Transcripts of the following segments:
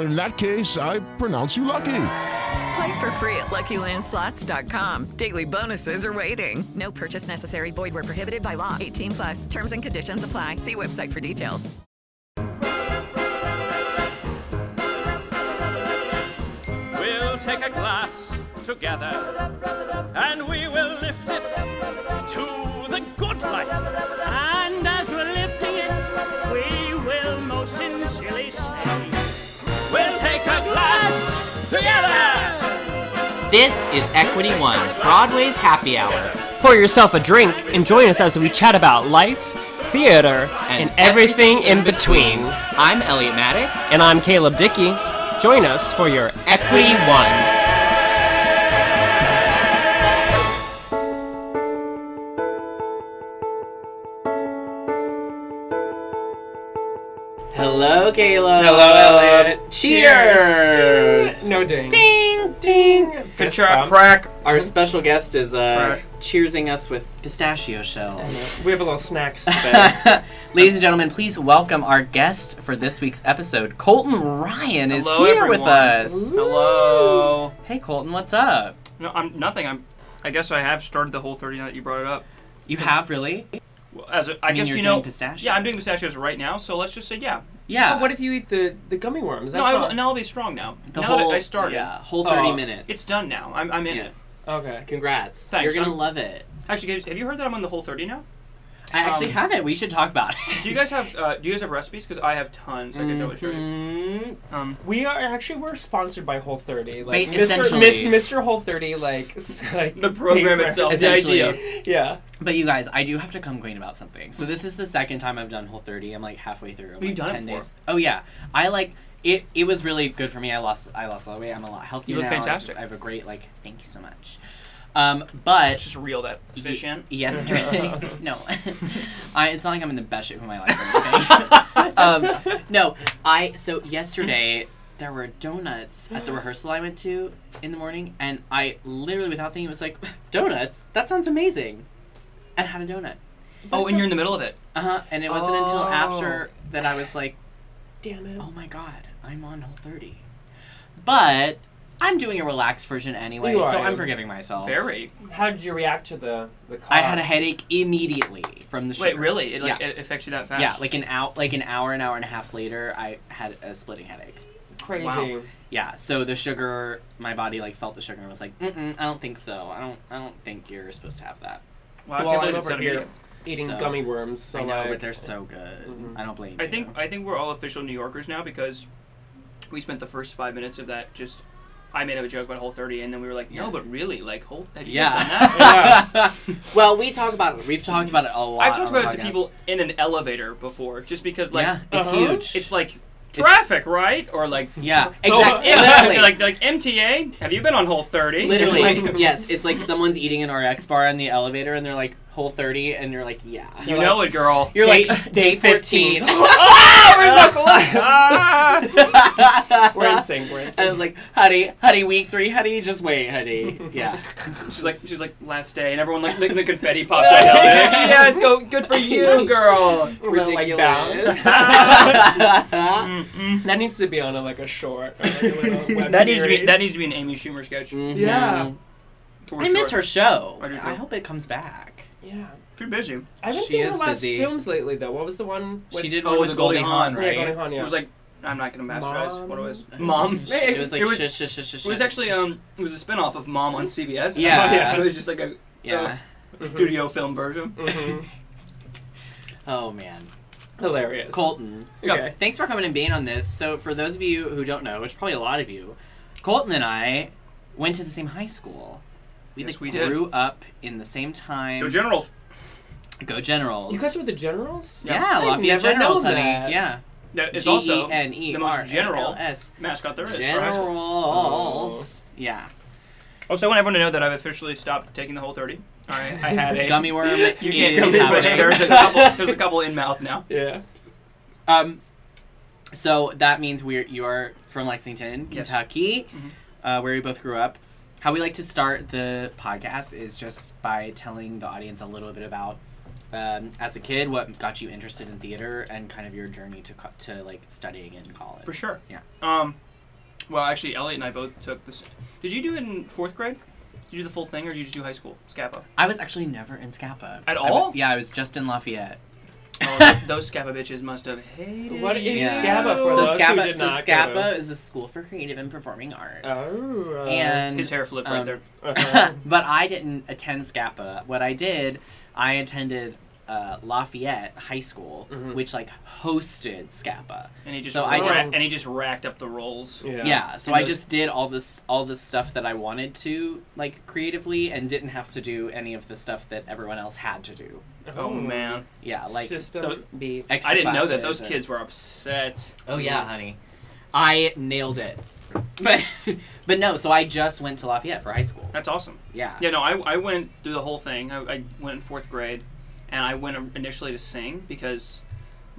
In that case, I pronounce you lucky. Play for free at LuckyLandSlots.com. Daily bonuses are waiting. No purchase necessary. Void where prohibited by law. 18 plus. Terms and conditions apply. See website for details. We'll take a glass together and we will lift it This is Equity One, Broadway's happy hour. Pour yourself a drink and join us as we chat about life, theater, and, everything in between. I'm Elliot Maddox. And I'm Caleb Dickey. Join us for your Equity One. Hello, Caleb. Hello, Elliot. Cheers. No ding. Ding, ding. Fist bump. Our special guest is uh, Prack. cheersing us with pistachio shells. We have a little snack spread. Ladies and gentlemen, please welcome our guest for this week's episode. Colton Ryan is Hello, here with us. Hello. Hey, Colton, what's up? No, I'm nothing. I'm. I guess I have started the whole 30 now that you brought it up. You have really? Well, as a, I mean guess you're you doing know. pistachios? Yeah, I'm doing pistachios right now. So let's just say yeah. Yeah. But what if you eat the, the gummy worms? No, I, not... now I'll be strong now. the now whole that I started. Yeah, whole 30 Oh. minutes. It's done now. I'm, I'm in Yeah. it. Okay. Congrats. Thanks, You're gonna I'm- love it. Actually, guys, have you heard that I'm on the whole 30 now? I actually Um, haven't. We should talk about it. Do you guys have uh, Do you guys have recipes? Because I have tons. I could totally show you. Mm, Um, we are actually we're sponsored by Whole 30. Like Mr. Miss- Mr. Whole 30 like, like The program itself, the idea. Yeah. But you guys, I do have to come clean about something. So this is the second time I've done Whole 30. I'm like halfway through. I'm you like done it 10 for? days. Oh yeah. I like it. It was really good for me. I lost. I lost a lot of weight. I'm a lot healthier You look now. I have- fantastic. I have a great like. Thank you so much. Um, but Let's just reel that fish in. yesterday. no, I, it's not like I'm in the best shape of my life or anything. um, no, I so yesterday there were donuts at the rehearsal I went to in the morning, and I literally, without thinking, was like, "Donuts? That sounds amazing," and had a donut. Oh, and you're in the middle of it. Uh huh. And it wasn't until Oh. after that I was like, Damn it. "Oh my god, I'm on Whole 30. But I'm doing a relaxed version anyway, You so. I'm forgiving myself. Very. How did you react to the the cost? I had a headache immediately from the sugar. Wait, sugar. really? It, like, yeah. it affects you that fast? Yeah, like an hour, like an hour, an hour and a half later, I had a splitting headache. Crazy. Wow. Yeah, so the sugar, my body like felt the sugar and was like, Mm-mm, I don't think so. I don't, I don't think you're supposed to have that. Wow, I Well, can't I'm believe it's over that here immediate. eating So- gummy worms. So I know, like, but they're so good. Mhm. I don't blame I you. think I think we're all official New Yorkers now because we spent the first five minutes of that just. I made up a joke about Whole 30, and then we were like, no, Yeah. but really, like, Whole, have you guys done yeah. that? well, we talk about it. We've talked about it a lot. I've talked about it to people in an elevator before, just because, like, yeah, it's Uh-huh. huge. it's like traffic, right? Or like, yeah, Oh, exactly. yeah. Literally, like, like MTA. Have you been on Whole 30? literally, Like, yes. It's like someone's eating an RX bar in the elevator, and they're like Whole 30, and you're like, yeah. you know it, girl. You're Date- like date 15. ah, we're so close. Ah! We're in sync. We're in And I was like, honey, honey, week three, honey, just wait, honey. Yeah. She's like, she's like, last day, and everyone like the, the confetti pops right out. They're like, yes, go, good for you, girl. We're gonna, like, Ridiculous. that needs to be on a, like a short. Like, a little web That needs to be that needs to be an Amy Schumer sketch. Mhm. Yeah. For I miss her show. I. I hope it comes back. Yeah. Too busy. I haven't She seen is her last busy. films lately though. What was the one? With, she did oh, one with the Goldie Goldie Hawn, Hawn. right? Yeah, Goldie Hawn. Yeah. It was like I'm not gonna bastardize what it was. Mom. Mom. It was like It was- shush, shush, shush, shush. It was actually um it was a spin-off of Mom on CBS. Yeah. Oh, yeah. It was just like a yeah. studio film version. Mhm. Oh man. Hilarious. Colton. Okay. Thanks for coming and being on this. So, for those of you who don't know, which probably a lot of you, Colton and I went to the same high school. We, Yes, like, we did. grew up in the same time. Go Generals. Go Generals. You guys were the generals? yeah, I've Lafayette Generals, honey. that. Yeah. That is also the most general G-E-N-E-R-A-L-S. mascot there is. for high school. Generals. Yeah. Also, I want everyone to know that I've officially stopped taking the whole 30. All right, I had a Gummy worm You can't is see this, but there's a couple. There's a couple in mouth now. Yeah. Um, so that means we're you are from Lexington, Yes. Kentucky, uh, where we both grew up. How we like to start the podcast is just by telling the audience a little bit about, um, as a kid, what got you interested in theater and kind of your journey to co- to like studying in college. For sure. Yeah. Um, well, actually, Elliot and I both took this. Did you do it in fourth grade? Did you do the full thing, or did you just do high school Scapa? I was actually never in Scapa At I all? yeah, I was just in Lafayette. Oh, those SCAPA bitches must have hated. What is you. SCAPA for so those who SCAPA, did so not SCAPA go? is a school for creative and performing arts. Oh. uh, and His hair flipped right um, there. uh-huh. but I didn't attend SCAPA. What I did, I attended uh, Lafayette High School, Mhm. which like hosted SCAPA. And he just so I just and he just racked up the rolls. yeah. yeah. So And I those- just did all this all this stuff that I wanted to like creatively, and didn't have to do any of the stuff that everyone else had to do. Oh man, Yeah, like System B. extra I didn't know that those and- kids were upset. Oh yeah, honey, I nailed it. But but no, so I just went to Lafayette for high school. That's awesome. Yeah. Yeah, no, I, I went through the whole thing. I, I went in fourth grade, and I went initially to sing because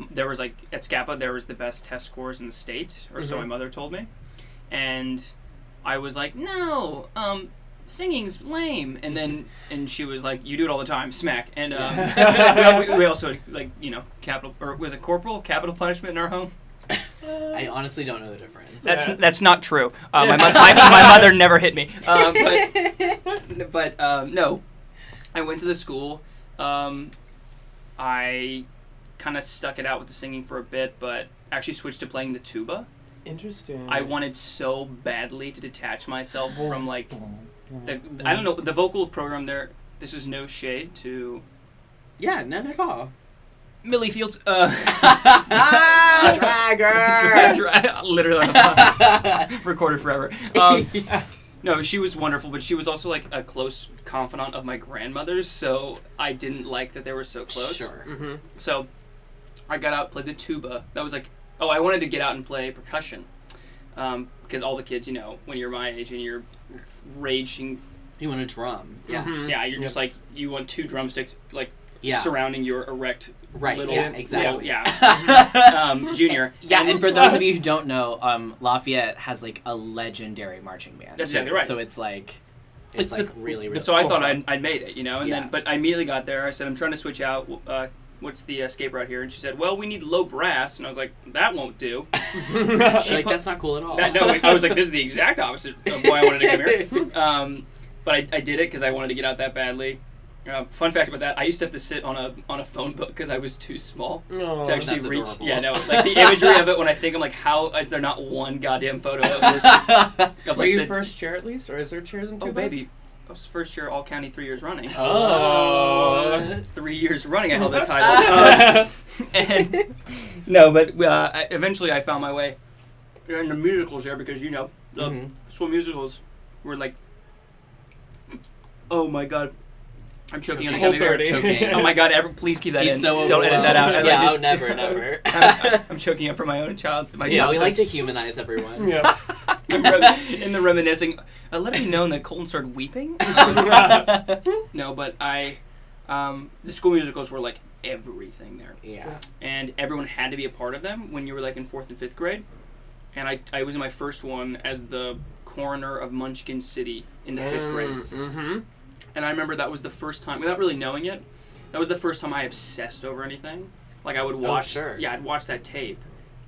there was like at SCAPA there was the best test scores in the state, or so Mhm. my mother told me, and I was like, no, um, singing's lame, and then and she was like, you do it all the time, smack, and um, we, we also like you know capital or was it corporal capital punishment in our home. I honestly don't know the difference. That's that's not true. Uh, my, mo- my, my mother never hit me. Um, but but um, no, I went to the school. Um, I kind of stuck it out with the singing for a bit, but actually switched to playing the tuba. Interesting. I wanted so badly to detach myself from like the I don't know the vocal program there. This is no shade to yeah, none at all. Millie Fields. Uh, Dragger. Dra- literally on the phone. recorded forever. Um, No, she was wonderful, but she was also like a close confidant of my grandmother's, so I didn't like that they were so close. Sure. Mm-hmm. So I got out, played the tuba. That was like, oh, I wanted to get out and play percussion. Um, because all the kids, you know, when you're my age and you're raging, You want a drum? Yeah. Mhm. yeah, you're just like, you want two drumsticks, like, Yeah. surrounding your erect Right, little, yeah, exactly. yeah, um, junior. Yeah, and for those of you who don't know, um, Lafayette has like a legendary marching band. That's exactly right. So it's like, it's, It's like the- really, really. so I thought I'd, I'd made it, you know, and Yeah. then but I immediately got there. I said I'm trying to switch out. Uh, what's the escape route here? And she said, well, we need low brass, and I was like, that won't do. She's She like, put- that's not cool at all. That- no, I was like, this is the exact opposite of why I wanted to come here. Um, but I, I did it because I wanted to get out that badly. Uh, fun fact about that: I used to have to sit on a on a phone book because I was too small Oh, to actually reach. adorable. Yeah, no, like the imagery of it when I think I'm like, how is there not one goddamn photo of this? of, Were you the- first chair at least, or is there chairs in two Oh baby, I was first year all county three years running. Oh. Three years running, I held that title. Um, and no, but uh, I, eventually I found my way in the musicals there because you know the Mhm. school musicals were like, oh my god, I'm choking on a Whole gummy bear. 30. Choking. Oh my god, ever, please keep that He's in. so Don't edit that out. I, overwhelmed. like, Yeah, just- oh, never, never. I'm, I'm choking up for my own child. My yeah, we like to humanize everyone. Yeah. In the reminiscing, uh, let it be known that Colton started weeping. no, but I, um, the school musicals were like everything there, Yeah. and everyone had to be a part of them when you were like in fourth and fifth grade. And I, I was in my first one as the coroner of Munchkin City in the fifth grade. Mm-hmm. And I remember that was the first time, without really knowing it, that was the first time I obsessed over anything. Like I would watch, sure. yeah, I'd watch that tape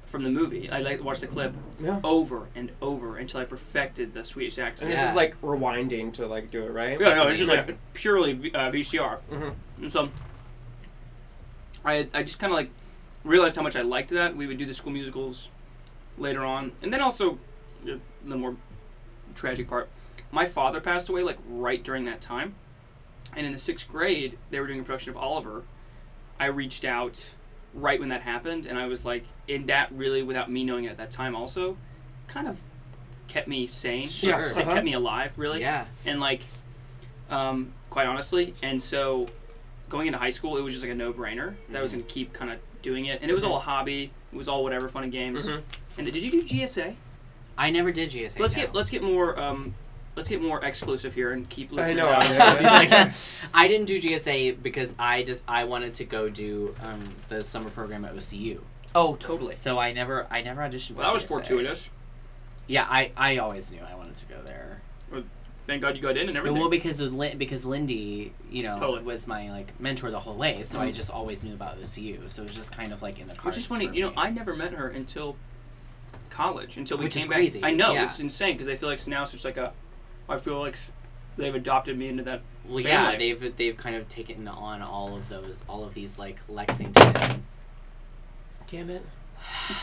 from the movie. I like watch the clip Yeah. over and over until I perfected the Swedish accent. And this is like rewinding to like do it right. Yeah, no, it's just like purely v- uh, VCR. Mhm. And so I I just kind of like realized how much I liked that. We would do the school musicals later on, and then also the more tragic part. My father passed away like right during that time, and in the sixth grade, they were doing a production of Oliver. I reached out right when that happened, and I was like, in that really, without me knowing it at that time, also, kind of kept me sane. Sure. It Uh-huh. kept me alive, really. Yeah. And like, um, quite honestly, and so going into high school, it was just like a no-brainer that I was going to keep kind of doing it, and it was all a hobby. It was all whatever, fun and games. Mhm. And did you do GSA? I never did GSA. Let's no. get let's get more um, let's get more exclusive here and keep I listeners know, out. I know. Like, I didn't do GSA because I just I wanted to go do um, the summer program at OCU. oh, totally. So I never I never auditioned. Well, that for was GSA. fortuitous. Yeah, I, I always knew I wanted to go there. Thank God you got in and everything. Well, because of Lin- because Lindy, you know, Totally. was my like mentor the whole way, so I Mhm. just always knew about OCU. So it was just kind of like in the Which cards. is funny, for you know, me. I never met her until college, until we Which is came crazy, back. I know yeah. it's insane because I feel like now it's just like a, I feel like they've adopted me into that. Well, family. yeah, they've they've kind of taken on all of those, all of these like Lexington. Damn it.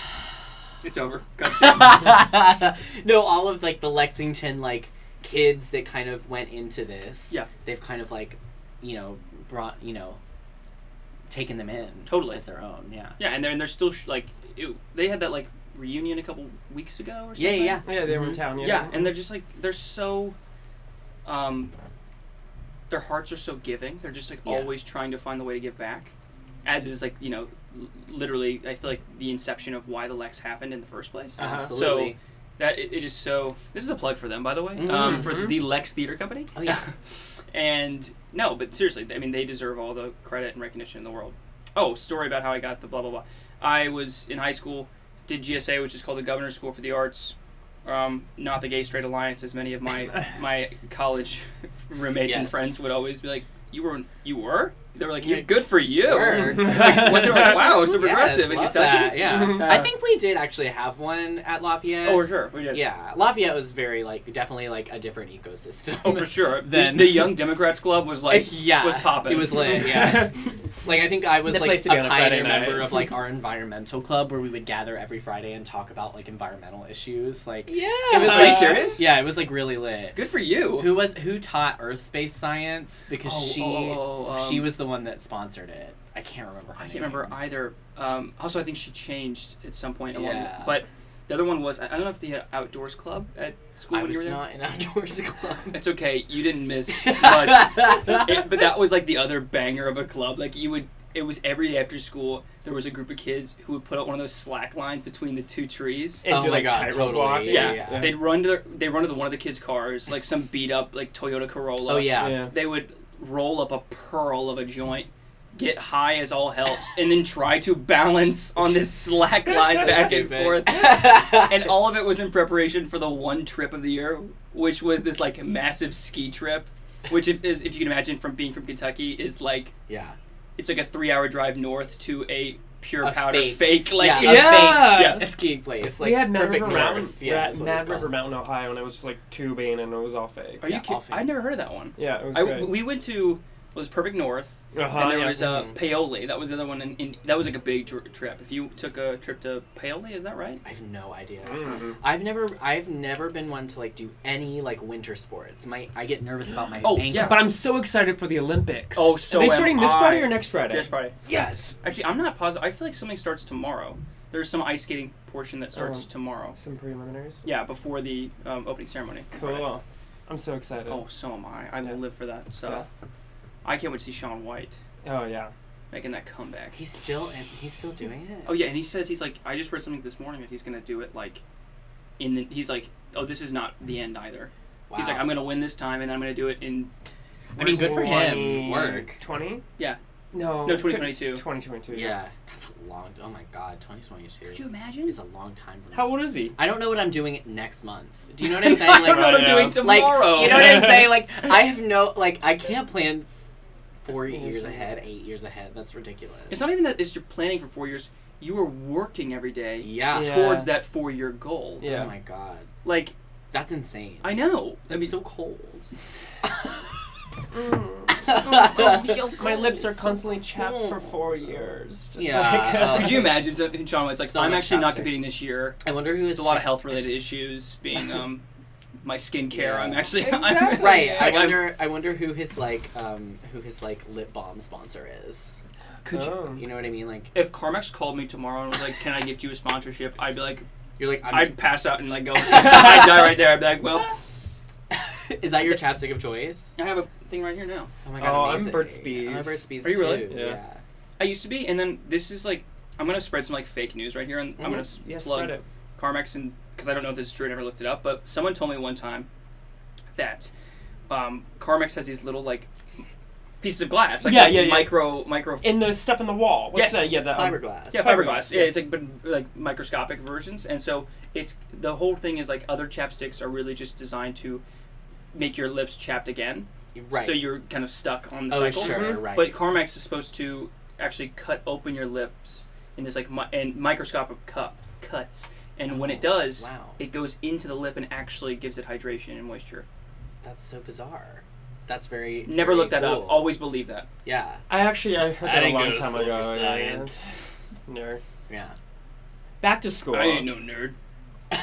It's over. No, all of like the Lexington like kids that kind of went into this. Yeah. they've kind of like, you know, brought you know, taken them in Totally. as their own. Yeah. yeah, and they're and they're still sh- like, it, they had that like reunion a couple weeks ago or something. Yeah, yeah, Yeah, they were in Mhm. town. Yeah. Yeah, and they're just like they're so. Um, their hearts are so giving. They're just like Yeah. always trying to find the way to give back, as is like you know, l- literally. I feel like the inception of why the Lex happened in the first place. Uh-huh. Absolutely. So that it, it is so. This is a plug for them, by the way, Mhm. um, for Mhm. the Lex Theater Company. Oh yeah. and no, but seriously, I mean, they deserve all the credit and recognition in the world. Oh, story about how I got the blah blah blah. I was in high school, did GSA, which is called the Governor's School for the Arts. Um, not the Gay Straight Alliance, as many of my my college roommates and friends would always be like, "You were, you were." They were like, "You're good for you." Sure. like, when they were like, "Wow, so progressive Yes, in love Kentucky." that, Yeah, Uh, I think we did actually have one at Lafayette. Oh, for sure, we did. Yeah, Lafayette was very like definitely like a different ecosystem. Oh, for sure. Then the, the Young Democrats Club was like, yeah, was popping. It was lit. Yeah, like I think I was The like place a to be on a pioneer night. member of like our environmental club where we would gather every Friday and talk about like environmental issues. Like Yeah. it was Are you like serious? Yeah, it was like really lit. Good for you. Who was who taught earth space science because Oh, she oh, oh, she um, was the one that sponsored it. I can't remember. Her I can't name. remember either. Um, also, I think she changed at some point. Along, Yeah. But the other one was I I don't know if they had outdoors club at school I when was you were there. not in outdoors club. It's okay, you didn't miss much. It- but that was like the other banger of a club. Like you would, it was every day after school. There was a group of kids who would put out one of those slack lines between the two trees. And Oh do, my like, God, tightrope totally. walk. Yeah, Yeah, yeah. they'd run to their, they run to the, one of the kids' cars, like some beat up like Toyota Corolla. Oh yeah. Yeah. They would roll up a pearl of a joint, get high as all helps, and then try to balance on this slack line back and forth. And all of it was in preparation for the one trip of the year, which was this like massive ski trip. Which if, is, if you can imagine from being from Kentucky, is like yeah. it's like a three-hour drive north to a pure A powder fake- fake, like yeah, Yeah. a fake Yeah. skiing place. Like we had Mad perfect River Mountain. north. Yeah, Yeah, Mad it's called. River Mountain, Ohio, and it was just like tubing, and it was all fake. Are you kidding? all fake. I never heard of that one. Yeah, it was I, great. we went to it was Perfect North, Uh-huh, and there yeah. was uh, Mhm. Paoli. That was the other one. In, in, that was like a big tr- trip. If you took a trip to Paoli, is that right? I have no idea. Mhm. I've never I've never been one to like do any like winter sports. My I get nervous about my Oh, ankles. yeah. But I'm so excited for the Olympics. Oh, so Are they am starting this I. Friday or next Friday? Yes, Friday. Yes. Actually, I'm not positive. I feel like something starts tomorrow. There's some ice skating portion that starts Oh. tomorrow. Some preliminaries. Yeah, before the um, opening ceremony. Cool. I'm so excited. Oh, so am I. I Yeah. will live for that stuff. I can't wait to see Shaun White Oh yeah. making that comeback. He's still and he's still doing it. Oh yeah, and he says he's like I just read something this morning that he's gonna do it like in the he's like oh this is not the end either. wow. He's like I'm gonna win this time and then I'm gonna do it in I mean, good for him. Work. Twenty. yeah. No. No, 2022. 2022. Yeah, that's a long. Time. Oh my god, 2022. Could you imagine? Is a long time for me. How old is he? I don't know what I'm doing next month. Do you know what I'm saying? I Like, don't know what I'm doing know. like tomorrow. you know what I'm saying? Like I have no like I can't plan four years ahead, eight years ahead. That's ridiculous. It's not even that it's you're planning for four years. You are working every day Yeah. Yeah. towards that four year goal. Yeah. Oh my god, Like that's insane. I know. I It's mean, so cold. My lips are constantly chapped for four years. Just Yeah, like, uh, could you imagine? So, Shaun, it's like So I'm much actually not chapstick. competing this year. I wonder who is There's a lot of health related issues being um, my skincare. Yeah. I'm actually Exactly. right. I Like, I'm- wonder. I wonder who his like um who his like lip balm sponsor is. Could you? Oh. You know what I mean? Like If Carmex called me tomorrow and was like, "Can I gift you a sponsorship?" I'd be like, you're like I'm, I'd pass out and like go, I'd die right there. I'd be like, "Well, is that your chapstick of choice? I have a thing right here now." Oh my Oh, god, I'm amazing. Burt's Bees. I'm a Burt's Bees Are you really? too. Yeah. Yeah. I used to be, and then this is like, I'm gonna spread some like fake news right here, and I'm gonna Yeah, plug. Carmex, and because I don't know if this is true, I never looked it up, but someone told me one time that um, Carmex has these little like pieces of glass, like Yeah, like, yeah, yeah. micro micro. In the stuff in the wall. What's Yes. that? Yeah, the um, Fiberglass. Yeah, Fiberglass, fiberglass. yeah. Yeah, it's like but like microscopic versions, and so it's the whole thing is like other chapsticks are really just designed to make your lips chapped again. Right. So you're kind of stuck on the oh cycle. sure, Mhm. right. But Carmex is supposed to actually cut open your lips in this like mi- and microscopic cup cuts, and when it does, wow. it goes into the lip and actually gives it hydration and moisture. That's so bizarre. That's very Never very look that cool. up. Always believe that. Yeah. I actually I heard I that a didn't long go to time school ago. for yeah. science. Nerd. Yeah. Back to school. I ain't no nerd.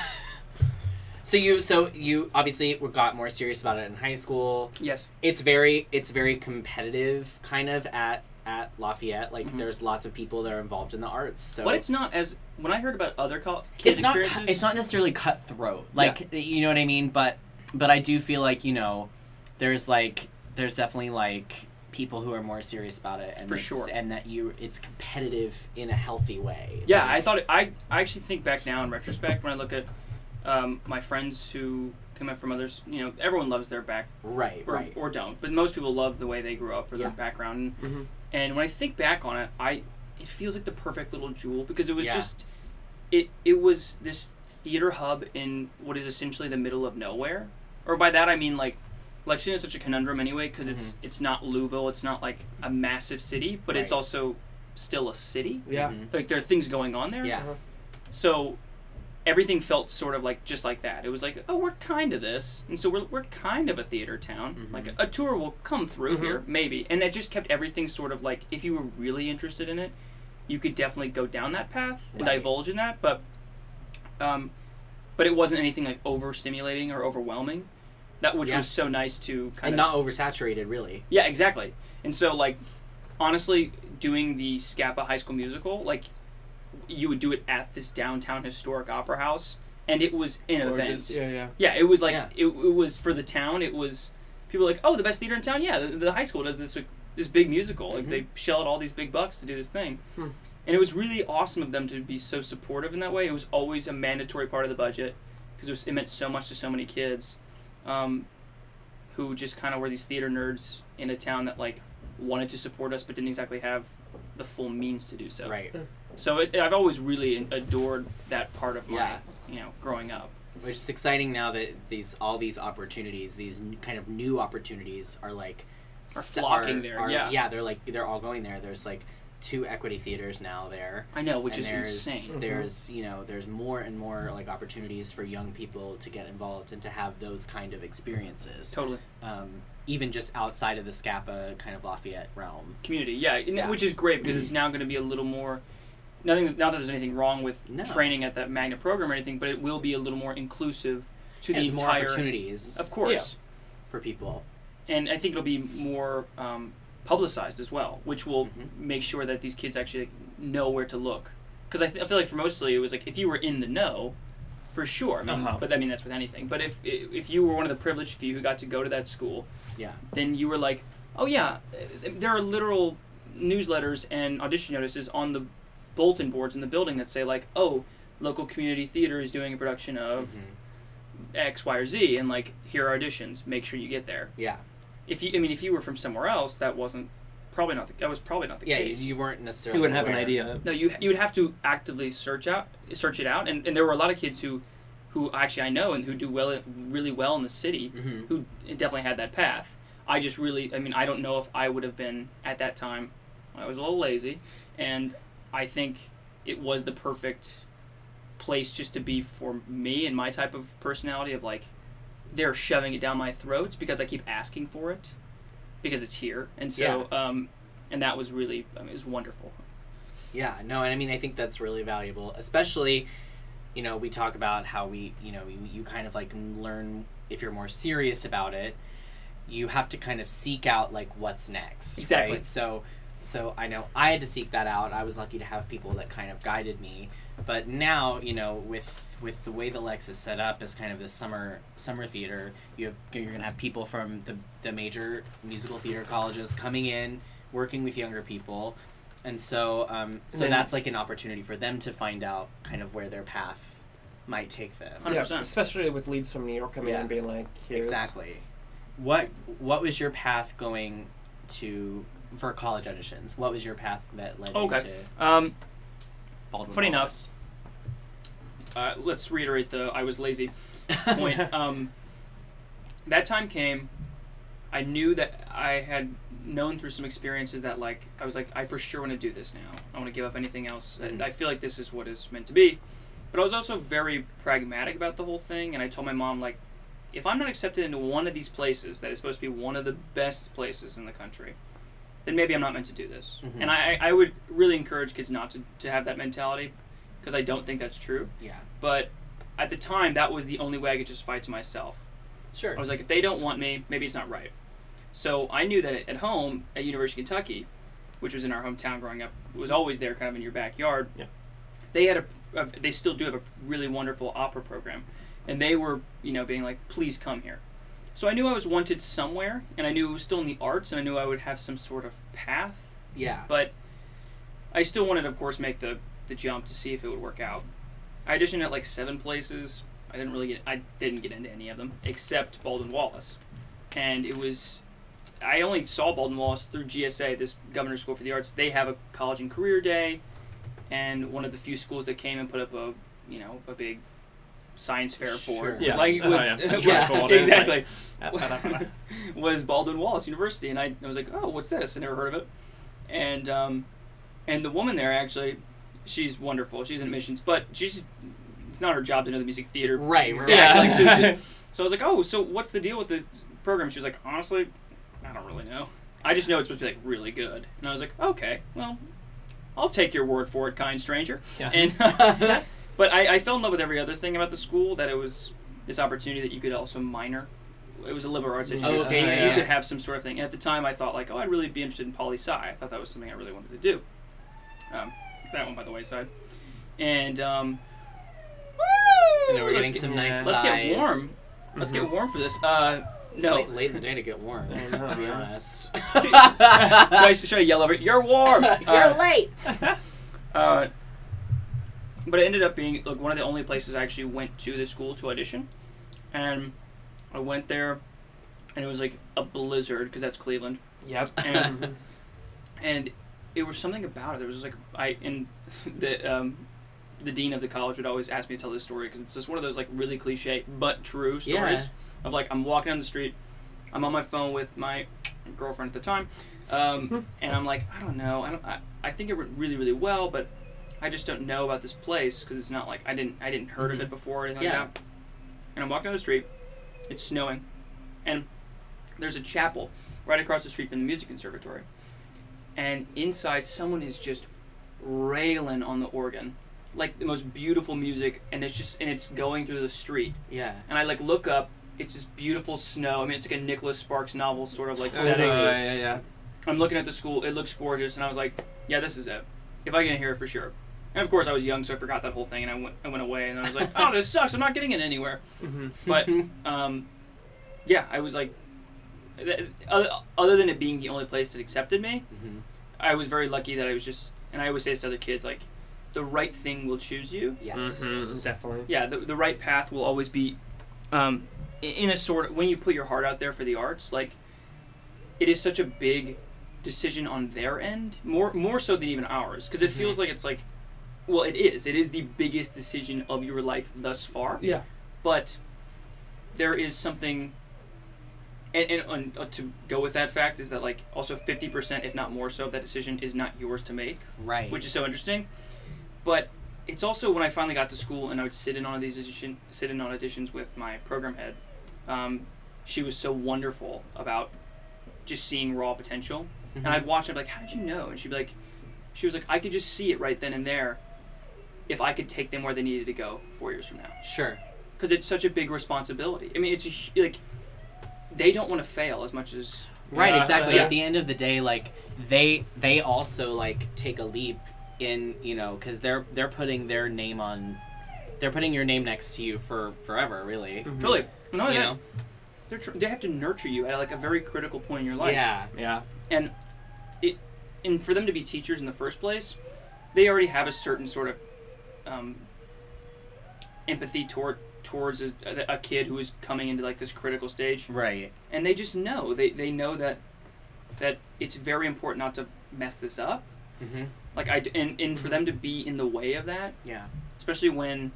So you so you obviously got more serious about it in high school. Yes. It's very it's very competitive kind of at at Lafayette. Like Mhm. there's lots of people that are involved in the arts. So But it's not as when I heard about other col- kids it's not experiences. it's not necessarily cutthroat. Like you know what I mean, but but I do feel like, you know, there's like there's definitely like people who are more serious about it and For sure. and that you it's competitive in a healthy way. Yeah, Like, I thought it, I I actually think back now in retrospect when I look at um, my friends who come up from others. You know, everyone loves their back right, or, right. or don't, but most people love the way they grew up or Yeah. their background. And, Mhm. and when I think back on it, I it feels like the perfect little jewel because it was Yeah. just it it was this theater hub in what is essentially the middle of nowhere. Or by that I mean like Lexington is such a conundrum anyway because it's it's not Louisville, it's not like a massive city, but it's also still a city. Yeah. Mhm. Like there are things going on there. Yeah. So everything felt sort of like just like that. It was like, oh, we're kind of this, and so we're, we're kind of a theater town. Mhm. Like a, a tour will come through Mhm. here, maybe, and that just kept everything sort of like if you were really interested in it, you could definitely go down that path and divulge in that. But, um, but it wasn't anything like overstimulating or overwhelming. That which Yeah. was so nice to kind of And of not oversaturated really. yeah, exactly. And so, like, honestly, doing the Scapa High School Musical, like, you would do it at this downtown historic opera house, and it was an Gorgeous. event. Yeah, yeah. Yeah, it was like Yeah. it, it was for the town. It was people were like, oh, the best theater in town. Yeah, the, the high school does this like, this big musical. Like they shell out all these big bucks to do this thing, Hmm. and it was really awesome of them to be so supportive in that way. It was always a mandatory part of the budget because it, was- it meant so much to so many kids, um, who just kind of were these theater nerds in a town that like wanted to support us but didn't exactly have the full means to do so. Right. So it, I've always really adored that part of my Yeah. you know growing up. Which is exciting now that these all these opportunities, these n- kind of new opportunities, are like Are se- flocking there, yeah. yeah, they're like they're all going there. There's like two equity theaters now there. I know, which and is there's, insane. There's you know there's more and more like opportunities for young people to get involved and to have those kind of experiences. Totally. Um, even just outside of the Scapa kind of Lafayette realm. community. Yeah, Yeah. which is great because it's now going to be a little more. Nothing. Not that there's anything wrong with No. training at that magnet program or anything, but it will be a little more inclusive to the There's more opportunities Of course, for people. and I think it'll be more um, publicized as well, which will Mhm. make sure that these kids actually know where to look. Because I, th- I feel like for mostly it was like if you were in the know, for sure. I mean, Uh-huh. but I mean that's with anything. But if if you were one of the privileged few who got to go to that school, Yeah. then you were like, oh yeah, uh, there are literal newsletters and audition notices on the bulletin boards in the building that say like, oh, local community theater is doing a production of Mhm. X, Y, or Z, and like here are auditions. Make sure you get there. Yeah. If you, I mean, if you were from somewhere else, that wasn't probably not the that was probably not the Yeah, you, case. you weren't necessarily. You wouldn't have an aware. idea. No, you you would have to actively search out search it out, and, and there were a lot of kids who, who actually I know and who do well really well in the city, Mhm. who definitely had that path. I just really, I mean, I don't know if I would have been at that time. I was a little lazy, and I think it was the perfect place just to be for me and my type of personality of like they're shoving it down my throats because I keep asking for it because it's here, and so um, and that was really, I mean, it was wonderful. Yeah, no, and I mean, I think that's really valuable, especially, you know, we talk about how we, you know, you, you kind of like learn if you're more serious about it, you have to kind of seek out like what's next. Exactly. Right? So, so I know I had to seek that out. I was lucky to have people that kind of guided me. But now, you know, with with the way the Lex is set up as kind of this summer summer theater, you have you're gonna have people from the the major musical theater colleges coming in, working with younger people, and so um, so then- that's like an opportunity for them to find out kind of where their path might take them. Yeah, especially with leads from New York coming in Yeah. and being like, here's Exactly. What What was your path going to for college auditions? What was your path that led Okay. you to Um, Baldwin funny enough, uh, let's reiterate the I was lazy point. um, that time came. I knew that I had known through some experiences that like I was like I for sure want to do this now. I want to give up anything else. I- Mhm. I feel like this is what is meant to be. But I was also very pragmatic about the whole thing, and I told my mom like, if I'm not accepted into one of these places that is supposed to be one of the best places in the country, then maybe I'm not meant to do this. Mhm. And I, I would really encourage kids not to, to have that mentality because I don't think that's true. Yeah. But at the time, that was the only way I could justify to myself. Sure. I was like, if they don't want me, maybe it's not right. So I knew that at- at home at University of Kentucky, which was in our hometown growing up, was always there, kind of in your backyard. Yeah. They had a, a, they still do have a really wonderful opera program, and they were, you know, being like, please come here. So I knew I was wanted somewhere, and I knew it was still in the arts, and I knew I would have some sort of path. Yeah. But I still wanted, of course, make the the jump to see if it would work out. I auditioned at like seven places. I didn't really get. I didn't get into any of them except Baldwin Wallace, and it was. I only saw Baldwin Wallace through GSA, this Governor's School for the Arts. They have a college and career day, and one of the few schools that came and put up a, you know, a big science fair for Sure. it. It was Yeah. like it Oh, was yeah. Yeah, really like- exactly was Baldwin Wallace University, and I, I was like, oh, what's this? I never heard of it, and um, and the woman there actually, she's wonderful. She's in admissions, but she's it's not her job to know the music theater. Right, right. Exactly. Yeah. So, so, so I was like, oh, so what's the deal with the program? She was like, honestly, I don't really know. I just know it's supposed to be like really good, and I was like, okay, well, I'll take your word for it, kind stranger. Yeah. And but I, I fell in love with every other thing about the school. That it was this opportunity that you could also minor. It was a liberal arts education. okay, so yeah. You could have some sort of thing. And at the time, I thought like, oh, I'd really be interested in poli sci. I thought that was something I really wanted to do. Um, that one by the wayside. And um, I know we're let's getting get- some nice Let's sighs. get warm. Let's get warm for this. Uh, It's no. late, late in the day to get warm. To be man. honest. should, I, should I yell over? it? You're warm. You're uh, late. Uh, but it ended up being like one of the only places I actually went to the school to audition, and I went there, and it was like a blizzard because that's Cleveland, Yep. and and it was something about it. There was like I and the um, the dean of the college would always ask me to tell this story because it's just one of those like really cliche but true stories Yeah. of like I'm walking down the street, I'm on my phone with my girlfriend at the time, um, and I'm like I don't know I don't I, I think it went really really well but I just don't know about this place because it's not like I didn't I didn't heard of it before or anything Yeah. like that. And I'm walking down the street, it's snowing, and there's a chapel right across the street from the music conservatory, and inside someone is just railing on the organ like the most beautiful music and it's just and it's going through the street Yeah. and i like look up it's this beautiful snow i mean it's like a nicholas sparks novel sort of like Uh, setting yeah, yeah. Yeah i'm looking at the school it looks gorgeous and i was like yeah this is it if i get here for sure and of course i was young so i forgot that whole thing and i went, I went away and i was like oh this sucks i'm not getting it anywhere Mhm. but um, yeah i was like th- other, other than it being the only place that accepted me Mhm. I was very lucky that I was just, and I always say this to other kids, like, the right thing will choose you. Yes. Mhm, Definitely. Yeah, the, the right path will always be, um, in a sort of, when you put your heart out there for the arts, like, it is such a big decision on their end, more more so than even ours, because it feels like it's like, well, it is. It is the biggest decision of your life thus far. Yeah. But there is something and, and, and uh, to go with that fact is that like also 50% if not more so of that decision is not yours to make Right. which is so interesting but it's also when i finally got to school and i would sit in on these audition, sit in on auditions with my program head um, she was so wonderful about just seeing raw potential and i'd watch her like how did you know and she'd be like she was like i could just see it right then and there if i could take them where they needed to go four years from now Sure. because it's such a big responsibility. I mean, it's a, like they don't want to fail as much as Right, Yeah. exactly. Yeah. At the end of the day, like they they also like take a leap in you know because they're they're putting their name on, they're putting your name next to you for forever, really. Mm-hmm. Truly, no, You yeah. know? They're tr- they have to nurture you at like a very critical point in your life. Yeah. Yeah. And it, and for them to be teachers in the first place, they already have a certain sort of um, empathy toward towards a, a kid who is coming into like this critical stage. Right. And they just know they they know that that it's very important not to mess this up. Mm-hmm. Like I and and for them to be in the way of that, Yeah. especially when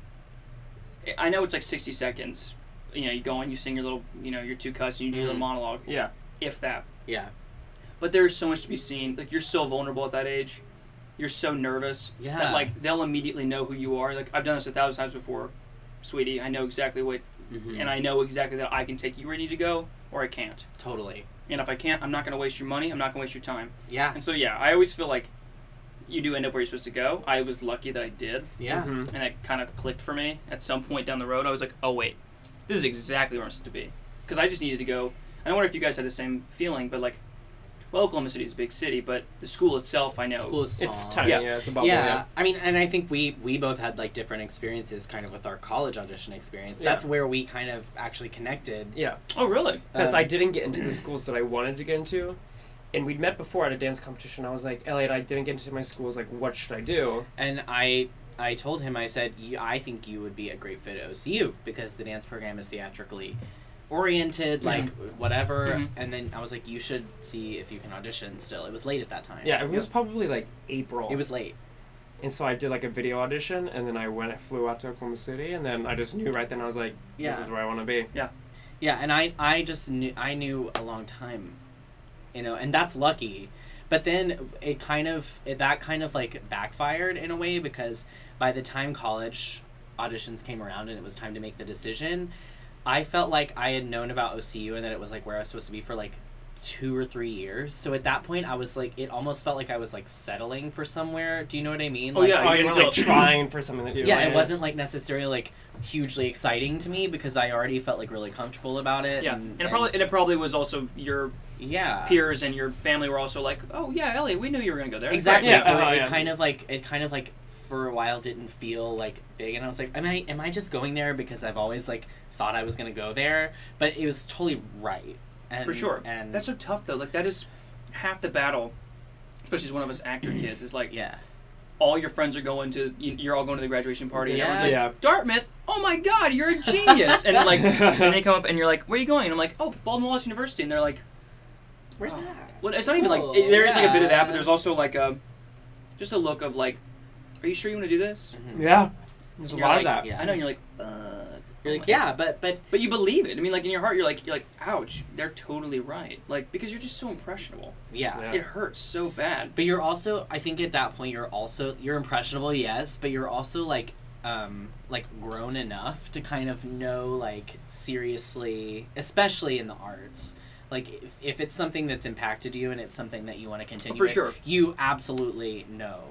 I know it's like 60 seconds. You know, you go on, you sing your little, you know, your two cuts, and you do your little monologue. Yeah. If that. Yeah. But there's so much to be seen. Like you're so vulnerable at that age. You're so nervous. Yeah. That like they'll immediately know who you are. Like I've done this a thousand times before, sweetie. I know exactly what, Mhm. and I know exactly that I can take you where you need to go, or I can't. Totally. And if I can't, I'm not gonna waste your money. I'm not gonna waste your time. Yeah. And so yeah, I always feel like you do end up where you're supposed to go. I was lucky that I did. Yeah. Mhm. And it kind of clicked for me at some point down the road. I was like, oh wait, this is exactly where I'm supposed to be. Because I just needed to go. And I wonder if you guys had the same feeling, but like, well, Oklahoma City is a big city, but the school itself, I know. School is It's small. tiny. Yeah. Yeah. it's a bubble. yeah, Yeah. I mean, and I think we we both had like different experiences, kind of with our college audition experience. Yeah. That's where we kind of actually connected. Yeah. Oh really? Because Um, I didn't get into the schools that I wanted to get into. And we'd met before at a dance competition. I was like, Elliot, I didn't get into my schools. Like, what should I do? And I I told him I said "You- I think you would be a great fit at OCU because the dance program is theatrically oriented, like whatever. Mhm. And then I was like, you should see if you can audition. Still, it was late at that time. Yeah, it was probably like April. It was late. And so I did like a video audition, and then I went, flew out to Oklahoma City, and then I just knew right then I was like, Yeah. this is where I want to be. Yeah, yeah, and I I just knew I knew a long time, you know, and that's lucky. But then it kind of it, that kind of like backfired in a way because by the time college auditions came around and it was time to make the decision, I felt like I had known about OCU and that it was like where I was supposed to be for like two or three years. So at that point, I was like, it almost felt like I was like settling for somewhere. Do you know what I mean? Oh, like, yeah, Oh, you were like trying for something that you yeah, it wasn't like necessarily like hugely exciting to me because I already felt like really comfortable about it. Yeah, and, and, it probably and it probably was also your yeah peers and your family were also like, oh yeah, Elliot, we knew you were gonna go there. exactly. Yeah, so oh, it, yeah. kind of like it kind of like for a while didn't feel like big, and I was like, am I am I just going there because I've always like thought I was gonna go there? But it was totally right. And, for sure. And that's so tough though. Like that is half the battle, especially as one of us actor kids. Is like yeah. all your friends are going to you- you're all going to the graduation party. and Yeah. everyone's like, Yeah. Dartmouth. Oh my God, you're a genius! and like, and they come up and you're like, where are you going? And I'm like, oh, Baldwin Wallace University. And they're like, Where's Oh. that? well, it's not even like Cool, it- there is like a bit of that, but there's also like a just a look of like, are you sure you want to do this? Yeah. There's a lot like, of that. yeah. I know. And you're like, uh, You're oh like, yeah, but but But you believe it. I mean, like in your heart, you're like, you're like, ouch, they're totally right. Like because you're just so impressionable. yeah. Yeah. It hurts so bad. But you're also, I think, at that point, you're also you're impressionable, yes, but you're also like, um, like grown enough to kind of know, like, seriously, especially in the arts. Like, if, if it's something that's impacted you and it's something that you want to continue, For with, sure. you absolutely know.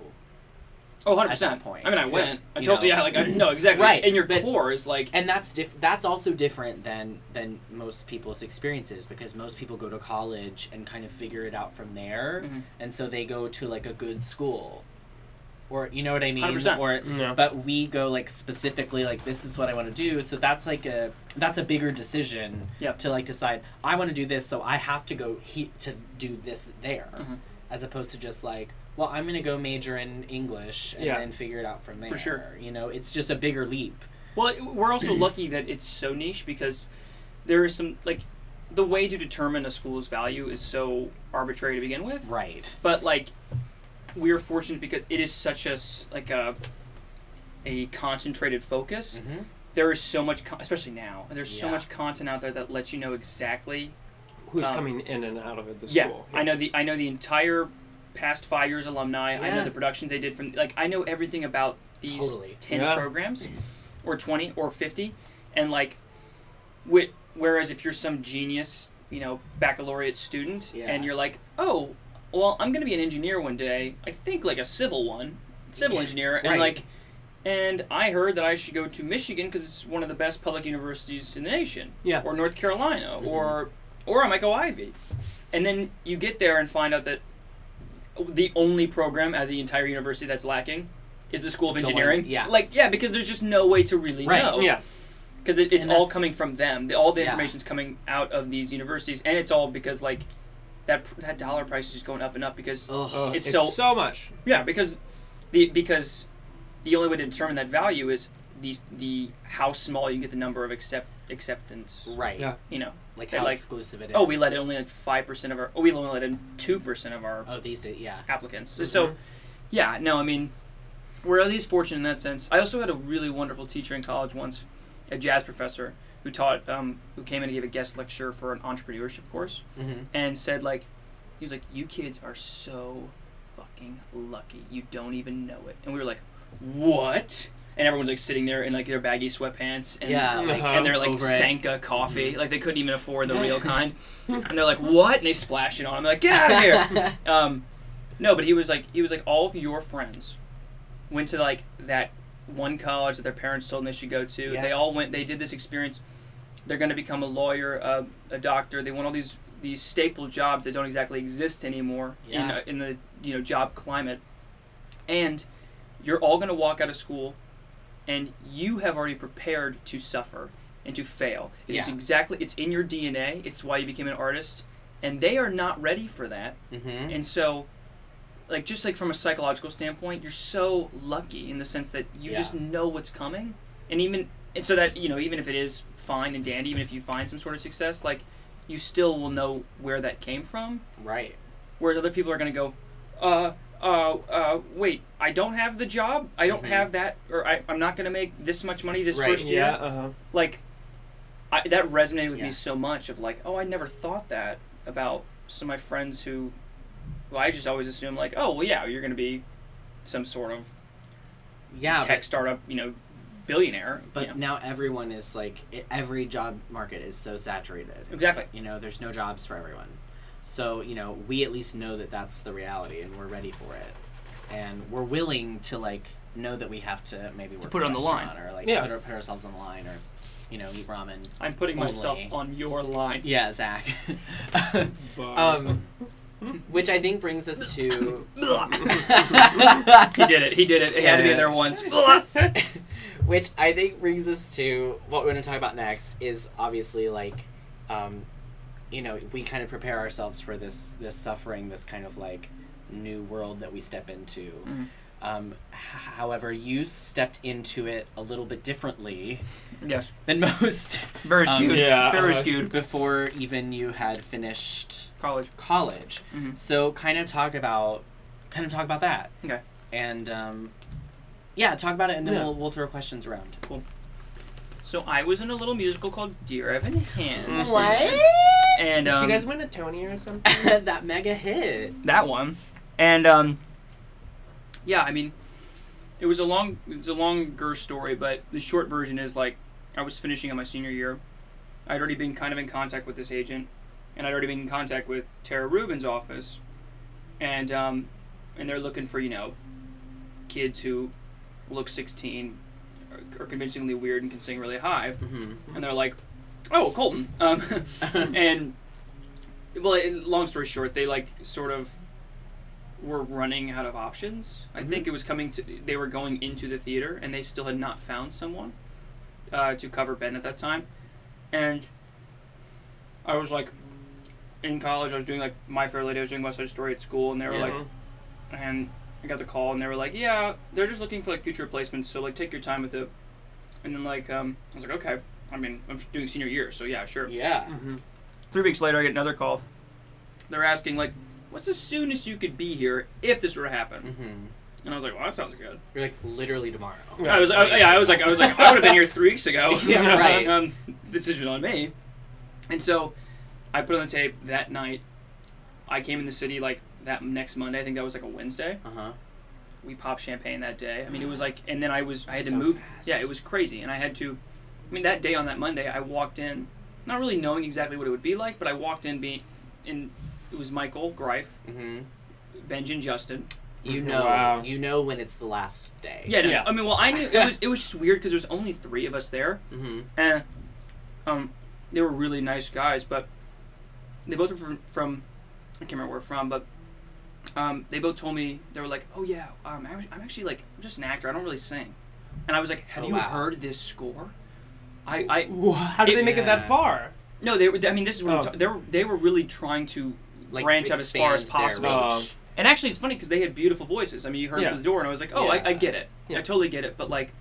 Oh, 100 At that percent. point. I mean, I went. I You told know. yeah, like I no exactly. Right, And your but- core is like And that's diff- That's also different than than most people's experiences because most people go to college and kind of figure it out from there, Mhm. and so they go to like a good school, or you know what I mean, 100%. or Yeah. but we go like specifically like this is what I want to do. So that's like a that's a bigger decision Yep. to like decide I want to do this, so I have to go he- to do this there, Mhm. as opposed to just like well I'm gonna go major in English and Yeah. then figure it out from there. For sure. You know, it's just a bigger leap. Well, we're also lucky that it's so niche because there is some like the way to determine a school's value is so arbitrary to begin with. Right. But like we're fortunate because it is such a, like a a concentrated focus. Mhm. There is so much, con- especially now. There's so much content out there that lets you know exactly. Who's um, coming in and out of it, the Yeah, school. I know the I know the entire past five years alumni. I know the productions they did from like I know everything about these Totally. ten Yeah. programs, or twenty or fifty, and like, wi- whereas if you're some genius, you know, baccalaureate student, Yeah. and you're like, oh, well, I'm gonna be an engineer one day. I think like a civil one, civil engineer, and like. and I heard that I should go to Michigan because it's one of the best public universities in the nation. Yeah. Or North Carolina, mm-hmm. or or I might go Ivy, and then you get there and find out that the only program at the entire university that's lacking is the School of It's the one- Engineering. yeah. Like yeah, because there's just no way to really Right. know. Yeah. Because it, it's all coming from them. The, all the Yeah. information's coming out of these universities, and it's all because like that that dollar price is just going up and up because Ugh. it's, It's so so much. yeah because the because the only way to determine that value is the the how small you get the number of accept acceptance. Right. Yeah. You know, Like That, how like, exclusive it is. oh, we let in only like five percent of our. Oh, we only let in two percent of our Oh, these days, yeah. applicants. Mm-hmm. So, yeah, no, I mean, we're at least fortunate in that sense. I also had a really wonderful teacher in college once, a jazz professor who taught, um, who came in and gave a guest lecture for an entrepreneurship course, Mm-hmm. and said like, he was like, "You kids are so fucking lucky. You don't even know it." And we were like, "What?" And everyone's like sitting there in like their baggy sweatpants and Yeah, like Uh-huh. and they're like Over it. Sanka coffee, like they couldn't even afford the real kind, and they're like, "What?" And they splash it on. I'm like, "Get out of here!" um, no, but he was like, he was like, all of your friends went to like that one college that their parents told them they should go to. Yeah. They all went. They did this experience. They're going to become a lawyer, a, a doctor. They want all these these staple jobs that don't exactly exist anymore in uh, in the you know job climate. And you're all going to walk out of school, and you have already prepared to suffer and to fail. It is Yeah. exactly. It's in your DNA. It's why you became an artist, and they are not ready for that. Mm-hmm. And so, like, just like from a psychological standpoint, you're so lucky in the sense that you Yeah. just know what's coming, and even and so that you know, even if it is fine and dandy, even if you find some sort of success, like, you still will know where that came from. Right. Whereas other people are gonna go, uh, uh, uh, wait, I don't have the job, I don't Mhm. have that, or I, I'm not gonna make this much money this Right. first year. Yeah. Uh huh. Like, I, that resonated with Yeah. me so much. Of like, oh, I never thought that about some of my friends who, who I just always assume like, oh, well, yeah, you're gonna be some sort of Yeah. tech but- startup, you know, billionaire. But you know. now everyone is like every job market is so saturated. Exactly. You know, there's no jobs for everyone. So you know, we at least know that that's the reality, and we're ready for it, and we're willing to like know that we have to maybe work put it on the line. or like Yeah. put, put ourselves on the line, or you know, eat ramen. I'm putting myself on your line. Yeah, Zach. um, which I think brings us to he did it. He did it. It had to be there once. Which I think brings us to what we're going to talk about next is obviously like, um, you know, we kind of prepare ourselves for this this suffering, this kind of like new world that we step into. Mhm. Um, h- however, you stepped into it a little bit differently yes. than most. Very Um, skewed. Yeah, Very uh-huh. skewed. Before even you had finished College. college. Mhm. So kind of talk about, kind of talk about that. Okay. And um, yeah, talk about it, and then Yeah. we'll we'll throw questions around. So I was in a little musical called Dear Evan Hansen. What? And Did um, you guys win a Tony or something? that mega hit. that one, and um, yeah, I mean, it was a long, it's a longer story, but the short version is like I was finishing up my senior year. I'd already been kind of in contact with this agent, and I'd already been in contact with Tara Rubin's office, and um, and they're looking for you know, kids who look 16, are, convincingly weird and can sing really high, Mm-hmm. and they're like, "Oh, Colton," um, and well, long story short, they like sort of were running out of options. I think it was coming to they were going into the theater, and they still had not found someone uh, to cover Ben at that time, and I was like. In college, I was doing like My Fair Lady. I was doing West Side Story at school, and they were Yeah. like, and I got the call, and they were like, "Yeah, they're just looking for like future replacements. So like, take your time with it." And then like, um, I was like, "Okay." I mean, I'm doing senior year, so yeah, sure. Yeah. mm-hmm. Three weeks later, I get another call. They're asking like, "What's the soonest you could be here if this were to happen?" Mm-hmm. And I was like, "Well, that sounds good." You're like literally tomorrow. I was, I, yeah, I was like, I was like, I would have been here three weeks ago. Yeah, right. Um, this isn't on me. And so, I put on the tape that night. I came in the city like that next Monday. I think that was like a Wednesday. Uh huh. we popped champagne that day. I mean, it was like, and then I was, I had to move. fast. Yeah, it was crazy, and I had to. I mean, that day on that Monday, I walked in, not really knowing exactly what it would be like, but I walked in being, in it was Michael Greif, Mm-hmm. Benji, and Justin, You Mhm. know, Wow. you know when it's the last day. Yeah, no, I mean, well, I knew it was it was just weird because there's only three of us there, Mhm. and um, they were really nice guys, but they both were from, from I can't remember where from, but um, they both told me they were like, oh yeah, um, I'm I'm actually like I'm just an actor. I don't really sing, and I was like, have Oh, you wow. heard this score? I, I How did they make it that far? No, they were. I mean, this is what Oh. Ta- they were. They were really trying to Like, branch out as far as possible. reach. And actually, it's funny because they had beautiful voices. I mean, you heard Yeah. through the door, and I was like, oh, I, I get it. I totally get it. But like,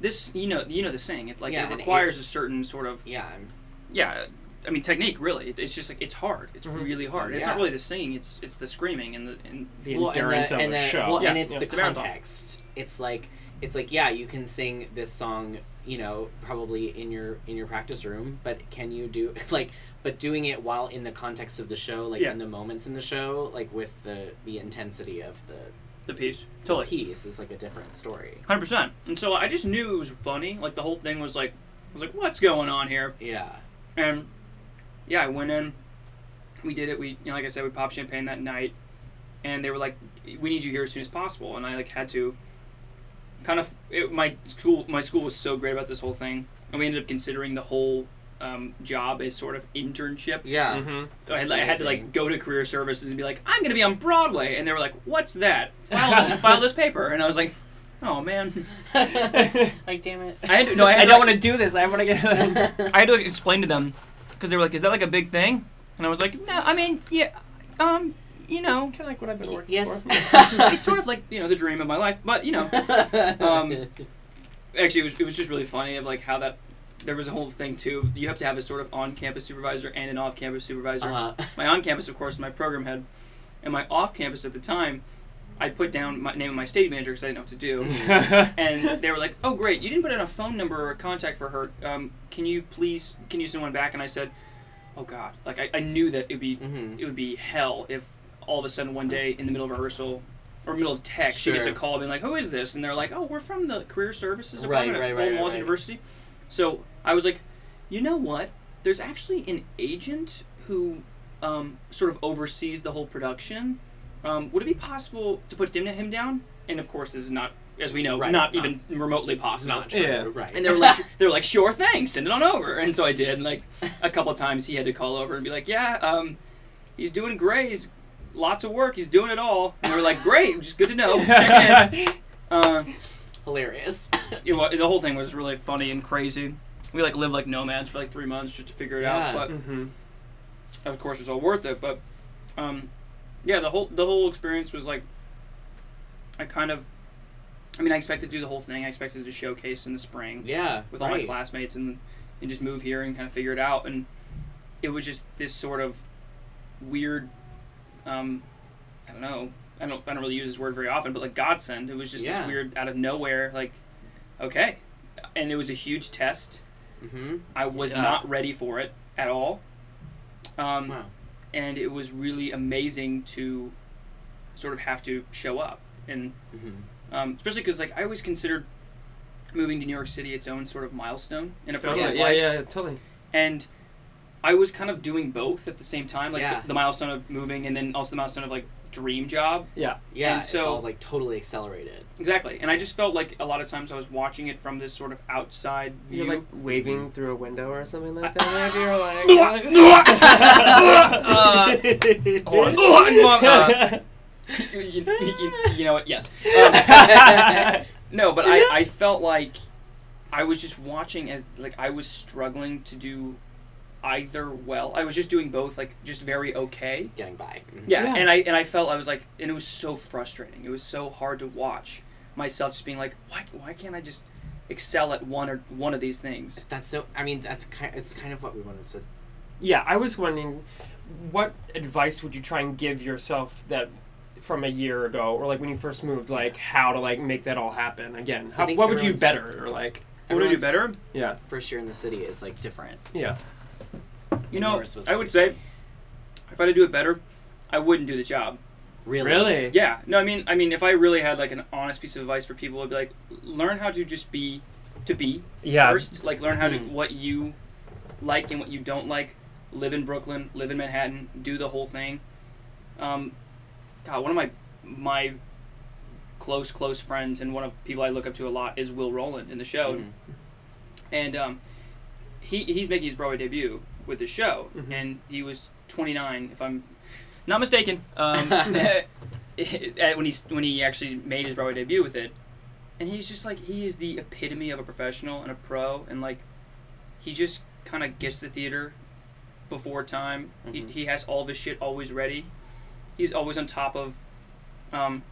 this, you know, you know the saying. It's like Yeah, it and requires a certain sort of Yeah, I'm- yeah. I mean, technique really. It, it's just like it's hard. It's Mhm. really hard. It's not really the singing. It's it's the screaming and the and The well, and endurance the, of and a the, show. Well, Yeah, and it's yeah, the it's context. It's like it's like yeah, you can sing this song, you know, probably in your in your practice room, but can you do like but doing it while in the context of the show, like Yeah. in the moments in the show, like with the the intensity of the the piece. the Totally. piece is like a different story. Hundred percent. And so I just knew it was funny. Like the whole thing was like, I was like, what's going on here? Yeah. And yeah, I went in. We did it. We, you know, like I said, we popped champagne that night, and they were like, "We need you here as soon as possible." And I like had to kind of it, my school. My school was so great about this whole thing, and we ended up considering the whole um, job as sort of internship. Yeah. Mm-hmm. So I had, I had to like go to career services and be like, "I'm going to be on Broadway," and they were like, "What's that? File this, file this paper." And I was like, "Oh man." like damn it. I had to, no, I, had I to, don't like- want to do this. I want to get. I had to like, explain to them because they were like, "Is that like a big thing?" And I was like, "No, I mean, yeah, um, you know, kind of like what I've been working Yes. for. it's sort of like you know the dream of my life, but you know, um, actually, it was it was just really funny of like how that." There was a whole thing too. You have to have a sort of on-campus supervisor and an off-campus supervisor. Uh-huh. My on-campus, of course, is my program head, and my off-campus at the time, I put down my name of my stage manager because I didn't know what to do. and they were like, "Oh, great! You didn't put in a phone number or a contact for her. Um, can you please can you send one back?" And I said, "Oh God!" Like I, I knew that it'd be Mhm. it would be hell if all of a sudden one day in the middle of rehearsal or middle of text she gets a Sure. call being like, "Who is this?" And they're like, "Oh, we're from the Career Services Department right, at right, right, Walls right. University." So I was like, "You know what? There's actually an agent who um, sort of oversees the whole production." Um, would it be possible to put him, him down? And of course, this is not, as we know, Right, not, not- even remotely possible. Not true. Yeah. Right. And they were like, they were like, sure thing, send it on over. And so I did. And like a couple times, he had to call over and be like, yeah, um, he's doing great. He's lots of work. He's doing it all. And they were like, great, which is good to know. Check in. Uh, Hilarious. it wa- the whole thing was really funny and crazy. We like lived like nomads for like three months just to figure it Yeah. out. But mm-hmm. of course, it was all worth it. But um, yeah, the whole the whole experience was like I kind of. I mean, I expected to do the whole thing. I expected to showcase in the spring yeah. with all my classmates and and just move here and kind of figure it out. And it was just this sort of weird. Um, I don't know. I don't. I don't really use this word very often, but like godsend. It was just Yeah. this weird out of nowhere. Like, okay, and it was a huge test. Mm-hmm. I was Yeah. not ready for it at all. Um, Wow. And it was really amazing to sort of have to show up and Mm-hmm. um, especially because like I always considered moving to New York City its own sort of milestone in a Totally. person's Yeah, life, yeah, totally. and I was kind of doing both at the same time, like Yeah. the, the milestone of moving and then also the milestone of like dream job. Yeah. Yeah. And it's so- all like totally accelerated. Exactly, and I just felt like a lot of times I was watching it from this sort of outside view. You're like waving through a window or something like that. Maybe you're like. uh, hold on. Uh, you, you- you- you know what? Yes. Um, no, but I, I felt like I was just watching as like I was struggling to do either well. I was just doing both, like just very okay. Getting by. Mhm. Yeah, Yeah. and I and I felt I was like, and it was so frustrating. It was so hard to watch myself just being like, why why can't I just excel at one or one of these things? That's so. I mean, that's kind. It's kind of what we wanted to. yeah, I was wondering, what advice would you try and give yourself that from a year ago, or like when you first moved, like how to like make that all happen again? So How, what would you everyone's- better, or like? What would you do better? Yeah, First year in the city is like different. yeah. You know, Yours was I would say if I had to do it better, I wouldn't do the job. Really. Really? Yeah. No, I mean, I mean, if I really had like an honest piece of advice for people, it'd be like, learn how to just be, to be Yeah. first. Like, learn how to Hmm. what you like and what you don't like. Live in Brooklyn, live in Manhattan, do the whole thing. Um, God, one of my my close close friends and one of people I look up to a lot is Will Roland in the show, Mhm. and um, he he's making his Broadway debut with the show, Mhm. and he was 29 if I'm not mistaken. Um, when he when he actually made his Broadway debut with it, and he's just like he is the epitome of a professional and a pro, and like he just kind of gets the theater before time. Mhm. He, he has all of his shit always ready. He's always on top of. Um,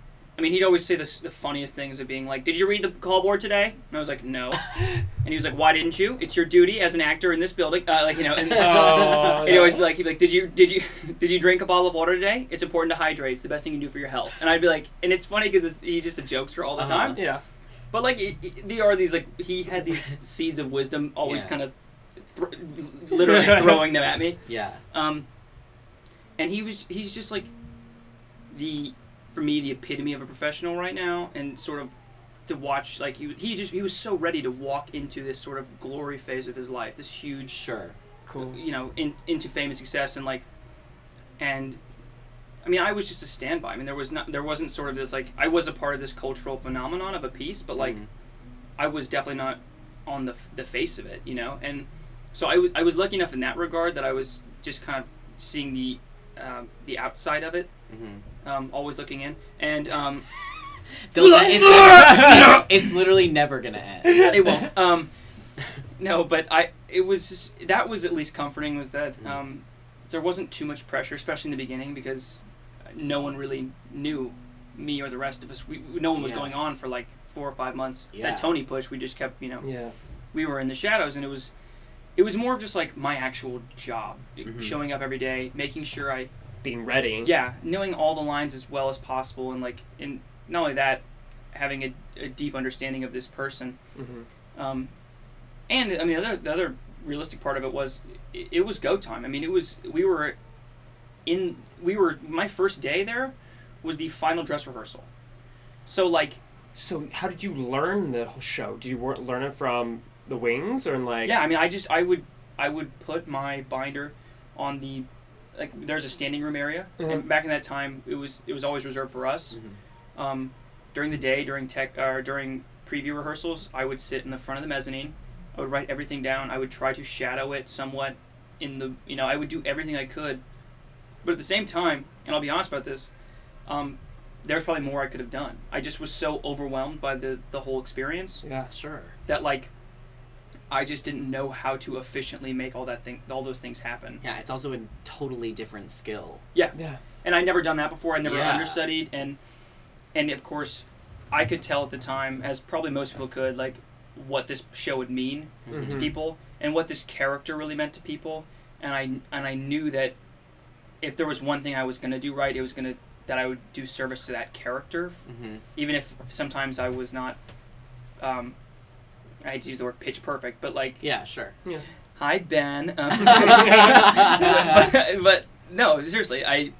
I mean, he'd always say the, the funniest things of being like, "Did you read the call board today?" And I was like, "No." and he was like, "Why didn't you? It's your duty as an actor in this building." Uh, like you know, and Oh, he'd always be like, "He'd be like, did you did you did you drink a bottle of water today? It's important to hydrate. It's the best thing you can do for your health." And I'd be like, and it's funny because he just a jokester all the Uh-huh. time. Yeah. But like, it, it, there are these like he had these seeds of wisdom always Yeah. kind of thr literally throwing them at me. Yeah. Um, and he was he's just like the for me the epitome of a professional right now, and sort of to watch like he he just he was so ready to walk into this sort of glory phase of his life, this huge Sure. Cool. you know in, into fame and success, and like and. I mean, I was just a standby. I mean, there was not, there wasn't sort of this like I was a part of this cultural phenomenon of a piece, but like Mhm. I was definitely not on the, the face of it, you know. And so I was I was lucky enough in that regard that I was just kind of seeing the um, the outside of it, Mhm. Um, always looking in, and um, They'll- it's, it's, it's literally never gonna end. it won't. Um, no, but I it was just, that was at least comforting was that Mm-hmm. um, there wasn't too much pressure, especially in the beginning, because no one really knew me or the rest of us. We no one was Yeah. going on for like four or five months. Yeah. That Tony push, we just kept you know Yeah. we were in the shadows and it was it was more of just like my actual job Mhm. showing up every day making sure i Being ready. yeah knowing all the lines as well as possible and like and not only that having a, a deep understanding of this person hmm um, and i mean the other, the other realistic part of it was it, it was go time i mean it was we were in we were my first day there was the final dress rehearsal so like So how did you learn the whole show? Did you learn it from the wings or like? Yeah, I mean, I just I would I would put my binder on the like there's a standing room area, Mhm. and back in that time it was it was always reserved for us. Um, during the day, during tech or during preview rehearsals, I would sit in the front of the mezzanine. I would write everything down. I would try to shadow it somewhat in the you know I would do everything I could, but at the same time, and I'll be honest about this, um, there's probably more I could have done. I just was so overwhelmed by the the whole experience Yeah. Sure. that like I just didn't know how to efficiently make all that thing all those things happen. Yeah, it's also a totally different skill. Yeah. Yeah. And I'd never done that before. I never Yeah. understudied and and of course I could tell at the time as probably most people could like what this show would mean to Mhm. people and what this character really meant to people and I and I knew that if there was one thing I was going to do right it was going to that I would do service to that character hmm even if sometimes I was not um I hate to use the word pitch perfect but like Yeah, sure. Hi Ben. Um, but, but no, seriously, I,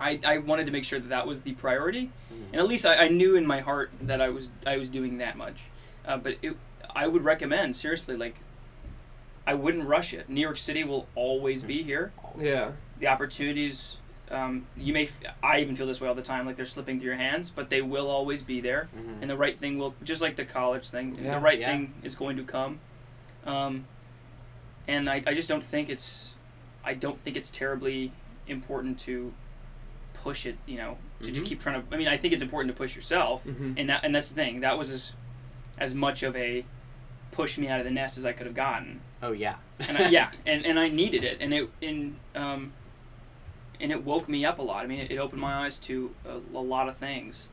I I wanted to make sure that that was the priority, and at least I, I knew in my heart that I was I was doing that much. Uh, but it, I would recommend seriously like. I wouldn't rush it. New York City will always be here. Yeah. The opportunities, um, you may. F- I even feel this way all the time. Like they're slipping through your hands, but they will always be there, Mhm. and the right thing will. Just like the college thing, Yeah. the right Yeah. thing is going to come. Um, and I, I just don't think it's I don't think it's terribly important to push it you know to just Mhm. keep trying to I mean I think it's important to push yourself Mhm. and that and that's the thing that was as as much of a push me out of the nest as I could have gotten Oh yeah. and I, yeah and, and I needed it and it in um and it woke me up a lot I mean it, it opened my eyes to a, a lot of things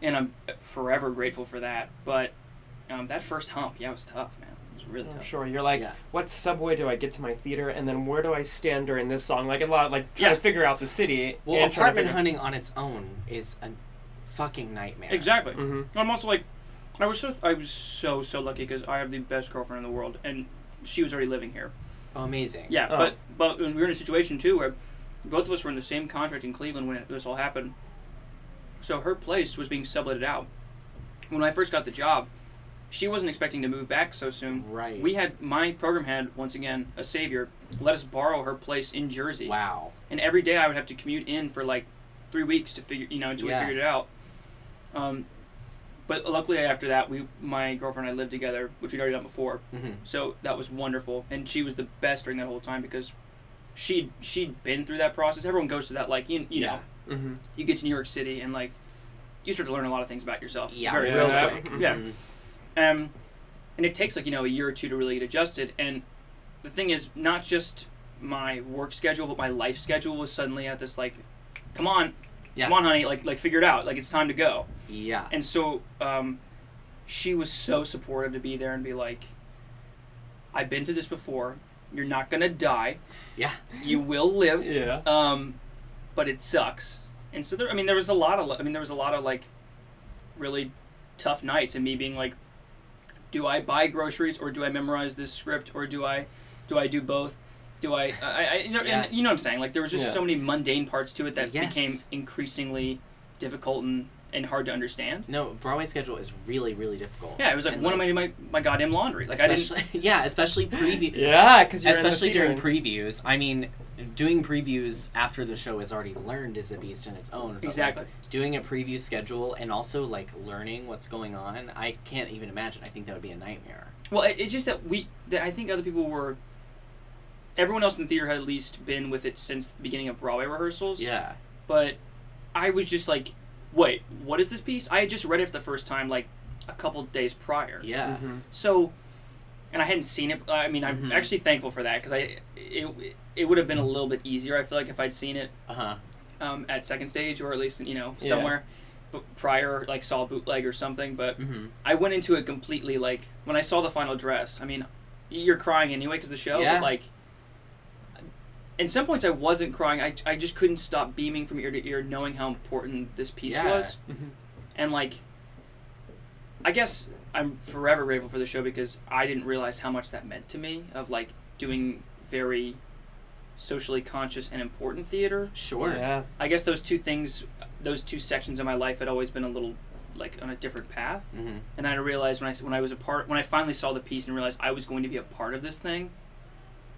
and I'm forever grateful for that but um, that first hump yeah it was tough man it was really I'm tough sure you're like, Yeah. what subway do I get to my theater, and then where do I stand during this song? Like a lot, like trying Yeah. to figure out the city. Well, and apartment hunting on its own is a fucking nightmare. Exactly. Mhm. I'm also like, I was so I was so so lucky because I have the best girlfriend in the world, and she was already living here. Oh, amazing. Yeah, Oh. but but we were in a situation too where both of us were in the same contract in Cleveland when it, this all happened. So her place was being subletted out. When I first got the job, she wasn't expecting to move back so soon. Right. We had my program had once again a savior let us borrow her place in Jersey. Wow. And every day I would have to commute in for like three weeks to figure, you know, until Yeah. we figured it out. Um, but luckily after that, we my girlfriend and I lived together, which we'd already done before. Mhm. So that was wonderful, and she was the best during that whole time because she she'd been through that process. Everyone goes through that, like you you know, Mm-hmm. you get to New York City and like you start to learn a lot of things about yourself. Yeah, very real quick. quick. Yeah. Mhm. Um, and it takes like you know a year or two to really get adjusted. And the thing is, not just my work schedule, but my life schedule was suddenly at this like, come on, Yeah. come on, honey, like like figure it out. Like it's time to go. Yeah. And so, um, she was so supportive to be there and be like, I've been through this before. You're not gonna die. Yeah. You will live. Yeah. Um, but it sucks. And so there, I mean, there was a lot of, I mean, there was a lot of like, really tough nights, and me being like, do I buy groceries or do I memorize this script or do I, do I do both? Do I, I, I you, know, Yeah. and you know what I'm saying? Like there was just Yeah. so many mundane parts to it that Yes. became increasingly difficult and, and hard to understand. No, Broadway schedule is really, really difficult. Yeah, it was like And, when am I doing my, my goddamn laundry? Like I didn't. yeah, especially preview. Yeah, because especially the during previews. I mean, doing previews after the show is already learned is a beast in its own. but, like, Exactly. doing a preview schedule and also like learning what's going on, I can't even imagine. I think that would be a nightmare. Well, it, it's just that we, that I think other people were. Everyone else in the theater had at least been with it since the beginning of Broadway rehearsals. Yeah. But I was just like, wait, what is this piece? I had just read it for the first time like a couple days prior. Yeah. Mm-hmm. So, and I hadn't seen it. I mean, I'm Mhm. actually thankful for that because I it, it would have been a little bit easier. I feel like if I'd seen it Uh huh. um, at second stage or at least you know Yeah. somewhere. But prior, like saw a bootleg or something, but Mm-hmm. I went into it completely like when I saw the final dress. I mean, you're crying anyway because the show, Yeah. but like, in some points I wasn't crying. I, I just couldn't stop beaming from ear to ear, knowing how important this piece Yeah. was, Mhm. and like, I guess I'm forever grateful for the show because I didn't realize how much that meant to me of like doing very socially conscious and important theater. Sure. Yeah. I guess those two things, those two sections of my life had always been a little like on a different path. Mm-hmm. And then I realized when I when I was a part when I finally saw the piece and realized I was going to be a part of this thing,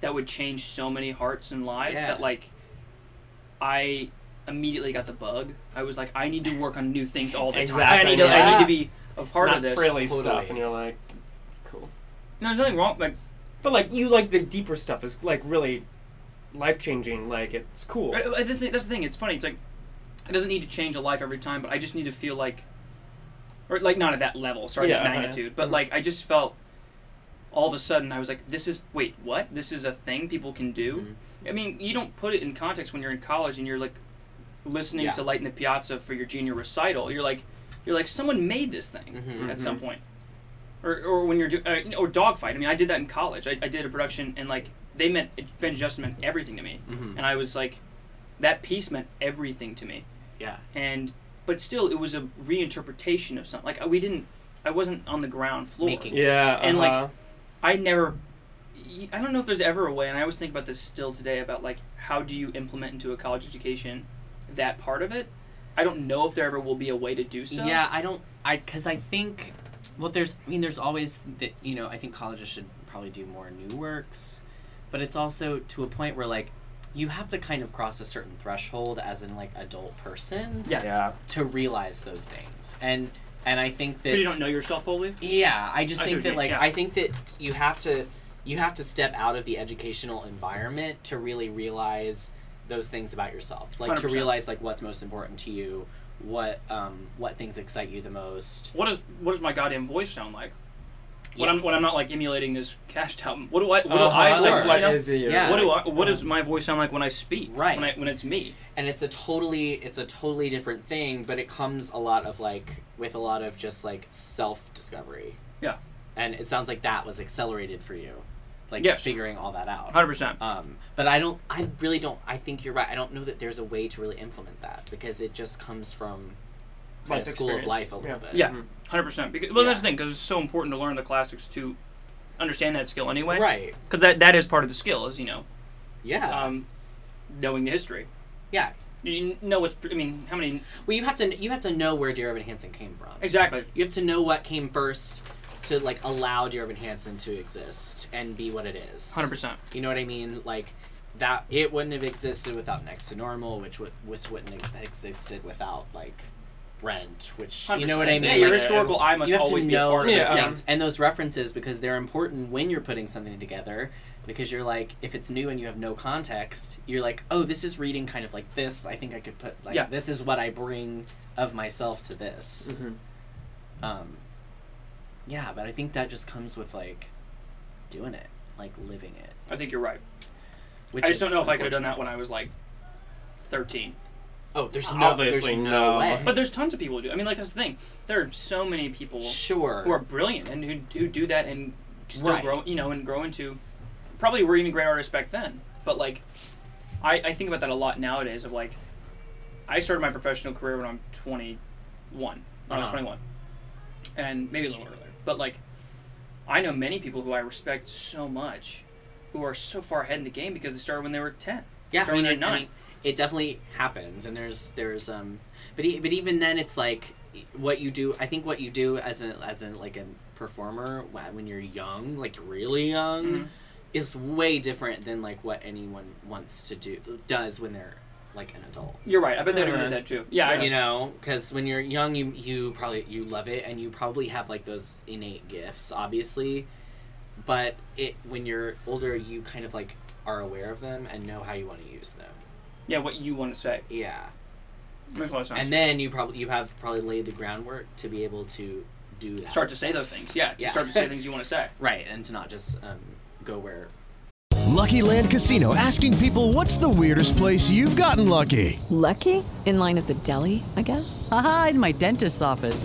that would change so many hearts and lives Yeah. that like, I immediately got the bug. I was like, I need to work on new things all the time. I need to I need to be a part Not of this. frilly Totally. stuff, and you're like, cool. No, there's nothing wrong. Like But like you like the deeper stuff is like really life changing. Like it's cool. that's, the- that's the thing. It's funny. It's like it doesn't need to change a life every time, but I just need to feel like, or like not at that level. Sorry, Yeah, that uh-huh. magnitude. But Mhm. like I just felt all of a sudden I was like, this is wait what? This is a thing people can do. Mm-hmm. I mean, you don't put it in context when you're in college and you're like listening Yeah. to Light in the Piazza for your junior recital. You're like, you're like someone made this thing Mhm. at some point. Or, or when you're do, uh, or dogfight. I mean, I did that in college. I, I did a production and like they meant Ben Justin meant everything to me, Mhm. and I was like, that piece meant everything to me. Yeah. And but still, it was a reinterpretation of something. Like we didn't, I wasn't on the ground floor. Making- Yeah. And uh-huh. like, I never. I don't know if there's ever a way, and I always think about this still today about like how do you implement into a college education that part of it. I don't know if there ever will be a way to do so. Yeah, I don't. I because I think. Well, there's. I mean, there's always that. You know, I think colleges should probably do more new works, but it's also to a point where like you have to kind of cross a certain threshold as an like adult person Yeah. yeah. to realize those things and and i think that But you don't know yourself fully. yeah i just I think that like yeah. i think that you have to you have to step out of the educational environment to really realize those things about yourself like to 100%. realize like what's most important to you what um what things excite you the most What does what does my goddamn voice sound like? When Yeah. I'm when I'm not like emulating this cast album. What do I what do Uh-huh. I Sure. like? What you know? is it? Yeah. What do I what does my voice sound like when I speak? Right. When I when it's me. and it's a totally it's a totally different thing but it comes a lot of like with a lot of just like self discovery Yeah. and it sounds like that was accelerated for you like Yes. figuring all that out Hundred percent. um but i don't i really don't i think you're right i don't know that there's a way to really implement that because it just comes from kind of Life school of life a little Yeah. bit Yeah. Mhm. Hundred percent. Because well, that's the thing because it's so important to learn the classics to understand that skill anyway. right Because that that is part of the skill is you know yeah um, knowing the history. yeah You know what's I mean how many well you have to you have to know where dear evan hansen came from exactly. you have to know what came first to like allow dear evan hansen to exist and be what it is Hundred percent. You know what I mean? Like that it wouldn't have existed without Next to Normal, which would which wouldn't have existed without like rent, which you know what I mean. Yeah, your Like, historical eye must you have always to be a know part of those things and those references because they're important when you're putting something together. Because you're like, if it's new and you have no context, you're like, oh, this is reading kind of like this. I think I could put like Yeah. this is what I bring of myself to this. Mm-hmm. Um, yeah, but I think that just comes with like doing it, like living it. I think you're right. Which I just don't know if I could have done that when I was like 13. Oh, there's no, Obviously there's no, no. way. But there's tons of people who do. I mean, like that's the thing. There are so many people Sure. who are brilliant and who, who do that and still Right. grow, you know, and grow into probably were even great artists back then. But like, I, I think about that a lot nowadays. Of like, I started my professional career when I'm 21. When I was Uh-huh. 21, and maybe a little earlier. But like, I know many people who I respect so much, who are so far ahead in the game because they started when they were 10. Yeah, I started mean, when it, they were I nine. mean, it definitely happens, and there's there's um, but e- but even then, it's like what you do. I think what you do as a as a like a performer when you're young, like really young, Mhm. is way different than like what anyone wants to do does when they're like an adult. You're right. I bet they'd agree Uh, with that too. Yeah, I you know, because when you're young, you you probably you love it, and you probably have like those innate gifts, obviously. But it when you're older, you kind of like are aware of them and know how you want to use them. Yeah, what you want to say. Yeah. Makes a lot of sense. And then you probably you have probably laid the groundwork to be able to do that. start to say those things. Yeah, to start to say things you want to say. right, and to not just um, go where. Lucky Land Casino asking people what's the weirdest place you've gotten lucky? Lucky? In line at the deli, I guess? Aha, in my dentist's office.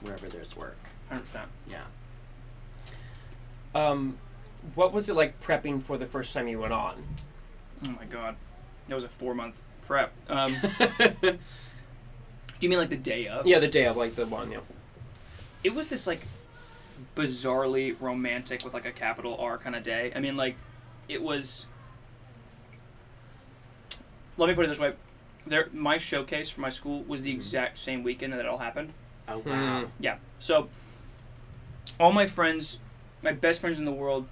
Wherever there's work. 100%. Yeah. Um, what was it like prepping for the first time you went on? Oh my god, that was a four month prep. Um, do you mean like the day of? Yeah, the day of like the one. Yeah. It was this like bizarrely romantic with like a capital R kind of day. I mean, like it was. Let me put it this way: there, my showcase for my school was the exact same weekend that it all happened. Oh wow. Yeah. So all my friends, my best friends in the world,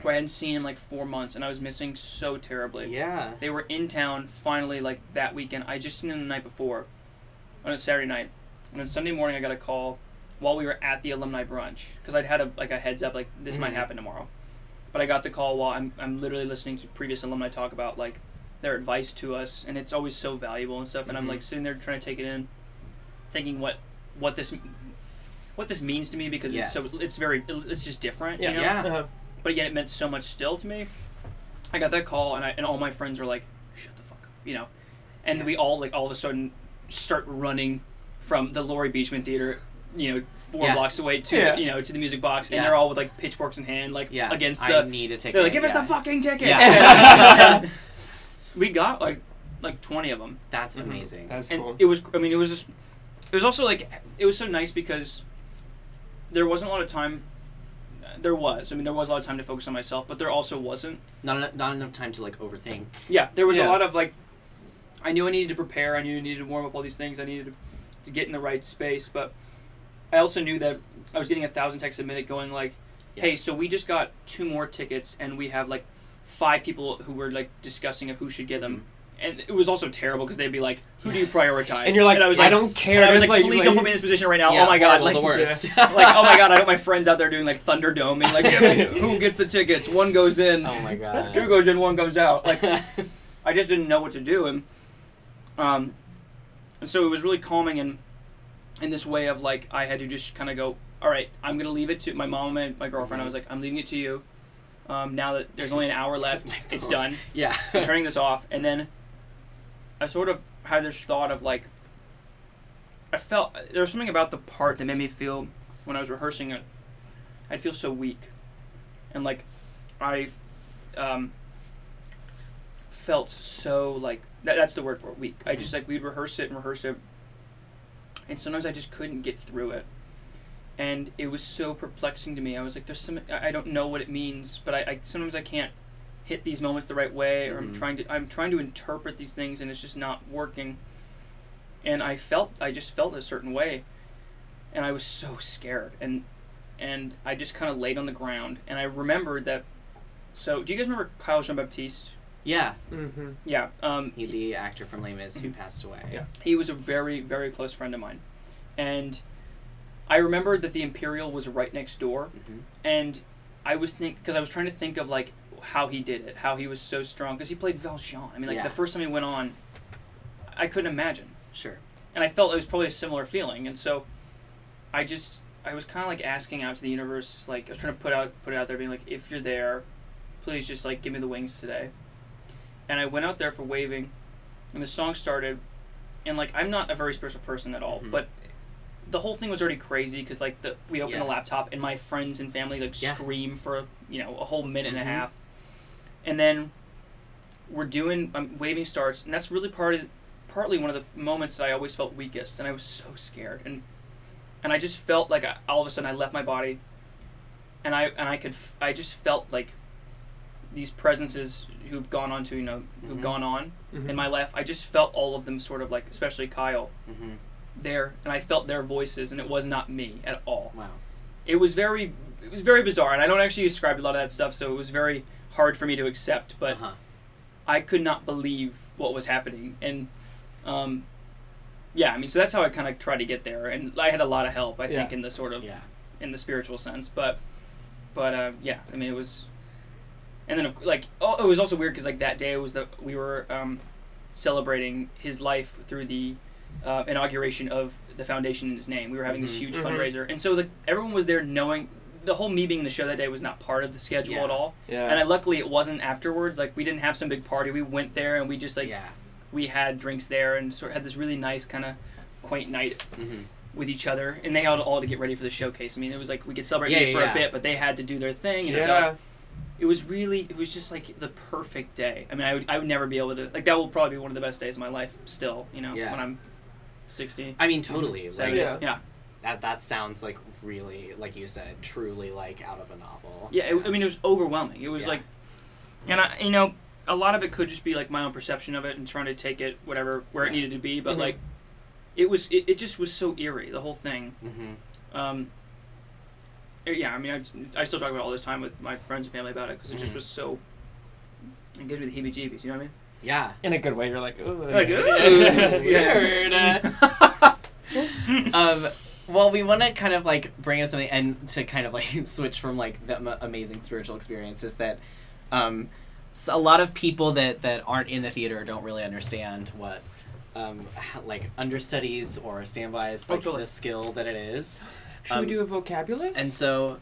who I hadn't seen in like four months, and I was missing so terribly. Yeah. They were in town finally like that weekend. I just seen them the night before, on a Saturday night, and on Sunday morning I got a call while we were at the alumni brunch because I'd had a like a heads up like this might Mhm. happen tomorrow, but I got the call while I'm I'm literally listening to previous alumni talk about like their advice to us, and it's always so valuable and stuff. And I'm Mhm. like sitting there trying to take it in, thinking what what this what this means to me because it's so it's very it's just different. Yeah. You know? Yeah. Uh-huh. but yet it meant so much still to me. I got that call, and I and all my friends were like, "Shut the fuck up," you know, and we all like all of a sudden start running from the Laurie Beechman Theater, you know, four Yeah. blocks away to Yeah. the, you know to the music box, and they're all with like pitchforks in hand, like Yeah. against I the. need a ticket. They're like, "Give us the fucking ticket!" Yeah. we got like like twenty of them, That's amazing. That's and cool. it was. I mean, it was just. It was also like it was so nice because there wasn't a lot of time. There was. I mean, there was a lot of time to focus on myself, but there also wasn't. Not enough, not enough time to like overthink. Yeah, there was Yeah. a lot of like, I knew I needed to prepare. I knew I needed to warm up all these things. I needed to, to get in the right space. But I also knew that I was getting a thousand texts a minute going like, hey, so we just got two more tickets and we have like five people who were like discussing of who should get them. Mm-hmm. And it was also terrible because they'd be like, "Who do you prioritize?" And you're like, I was "I don't care." And I was like, like- "Please like- don't put me in this position right now." Yeah, oh my god, like the worst. like oh my god, I got my friends out there doing like Thunderdome, and like who gets the tickets? One goes in. Oh my god. Two goes in, one goes out. Like I just didn't know what to do, and um, and so it was really calming and in this way of like I had to just kind of go, all right, I'm gonna leave it to my mom and my girlfriend. I was like, I'm leaving it to you. Um, now that there's only an hour left, it's done. Yeah. I'm turning this off, and then I sort of had this thought of like, I felt there was something about the part that made me feel when I was rehearsing it, I'd feel so weak, and like, I, um, felt so like that, that's the word for it, weak. I just like we'd rehearse it and rehearse it, and sometimes I just couldn't get through it, and it was so perplexing to me. I was like, "There's some I I don't know what it means, but I, I sometimes I can't hit these moments the right way, or I'm Mhm. trying to I'm trying to interpret these things, and it's just not working." And I felt I just felt a certain way, and I was so scared, and and I just kind of laid on the ground, and I remembered that. So, do you guys remember Kyle Jean Baptiste? Yeah. Mm-hmm. Yeah. Um, He, the actor from Les Mis who passed away. Yeah. he was a very very close friend of mine and i remembered that the imperial was right next door Mm-hmm. and i was think because i was trying to think of like how he did it how he was so strong because he played valjean i mean like Yeah. the first time he went on i couldn't imagine Sure. and i felt it was probably a similar feeling and so i just i was kind of like asking out to the universe like i was trying to put out put it out there being like if you're there please just like give me the wings today and i went out there for waving and the song started and like i'm not a very spiritual person at all Mhm. but the whole thing was already crazy because like the we open Yeah. the laptop and my friends and family like Yeah. scream for you know a whole minute Mhm. and a half and then we're doing um, waving starts and that's really part of partly one of the moments that i always felt weakest and i was so scared and and i just felt like I, all of a sudden i left my body and i and i could f- i just felt like these presences who've gone on to you know who've Mhm. gone on Mhm. in my life i just felt all of them sort of like especially kyle Mm-hmm. there and i felt their voices and it was not me at all Wow. it was very it was very bizarre and i don't actually describe a lot of that stuff so it was very hard for me to accept but Uh-huh. i could not believe what was happening and um yeah i mean so that's how i kind of tried to get there and i had a lot of help i think in the sort of Yeah. in the spiritual sense but but uh, yeah i mean it was and then of- like oh, it was also weird because like that day was the we were um, celebrating his life through the uh, inauguration of the foundation in his name. We were having this Mhm. huge Mhm. fundraiser, and so the, everyone was there knowing the whole me being in the show that day was not part of the schedule Yeah. at all. Yeah. And I, luckily it wasn't afterwards. Like we didn't have some big party. We went there and we just like yeah. we had drinks there and sort of had this really nice kind of quaint night Mm-hmm. with each other. And they had all to get ready for the showcase. I mean, it was like we could celebrate Yeah, for a bit, but they had to do their thing and yeah. it was really it was just like the perfect day i mean i would, I would never be able to like that will probably be one of the best days of my life still you know when i'm 60 I mean, totally. So, Like, Yeah. yeah That that sounds like really, like you said, truly like out of a novel. yeah it, i mean it was overwhelming it was Yeah. like and i you know a lot of it could just be like my own perception of it and trying to take it whatever where it needed to be but Mhm. like it was it, it just was so eerie the whole thing Mm-hmm. um yeah i mean I, I still talk about it all this time with my friends and family about it because it just Mhm. was so it gives me the heebie-jeebies you know what i mean Yeah. In a good way, you're like, ooh. Like, ooh, Weird. um, well, we want to kind of like bring up something and to kind of like switch from like the am- amazing spiritual experiences that um, s a lot of people that that aren't in the theater don't really understand what um, like understudies or standbys Oh, like totally. the skill that it is. Should Um, we do a vocabulary? And so,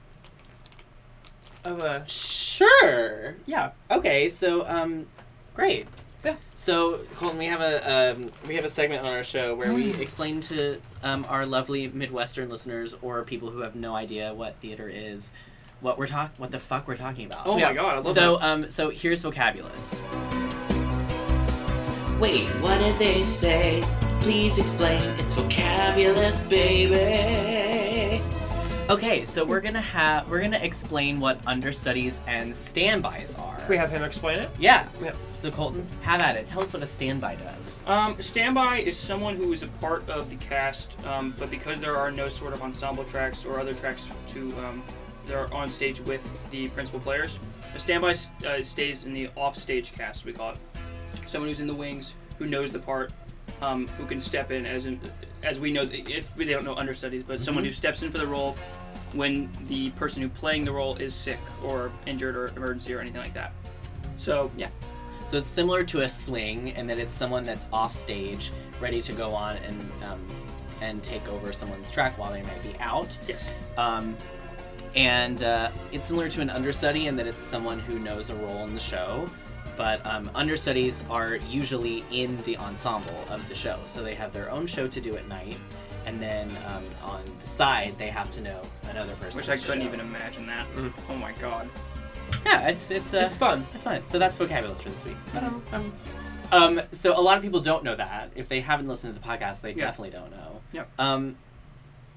of a sure. yeah. Okay, so um, great. Yeah. So Colton, we have a um, we have a segment on our show where we Hmm. explain to um, our lovely Midwestern listeners or people who have no idea what theater is, what we're talk what the fuck we're talking about. oh Yeah. my god i love so that um, so here's vocabulous. Wait, what did they say? Please explain. It's vocabulous, baby. Okay, so we're gonna have we're gonna explain what understudies and standbys are. We have him explain it? Yeah. Yeah. So Colton, have at it. Tell us what a standby does. Um, standby is someone who is a part of the cast, um, but because there are no sort of ensemble tracks or other tracks to um, that are on stage with the principal players, a standby uh, stays in the off-stage cast. We call it someone who's in the wings, who knows the part, um, who can step in as in, as we know if we don't know understudies, but someone who steps in for the role when the person who's playing the role is sick or injured or emergency or anything like that. So yeah, So it's similar to a swing, in that it's someone that's off stage, ready to go on and um, and take over someone's track while they might be out. Yes. Um, and uh, it's similar to an understudy in that it's someone who knows a role in the show, but um, understudies are usually in the ensemble of the show, so they have their own show to do at night, and then um, on the side they have to know another person. Which I couldn't even imagine that. Oh my god. Yeah, it's it's uh, It's fun. It's fun. So that's vocabulary for this week. But um, um, so a lot of people don't know that. If they haven't listened to the podcast, they Yeah. definitely don't know. Yep. Um,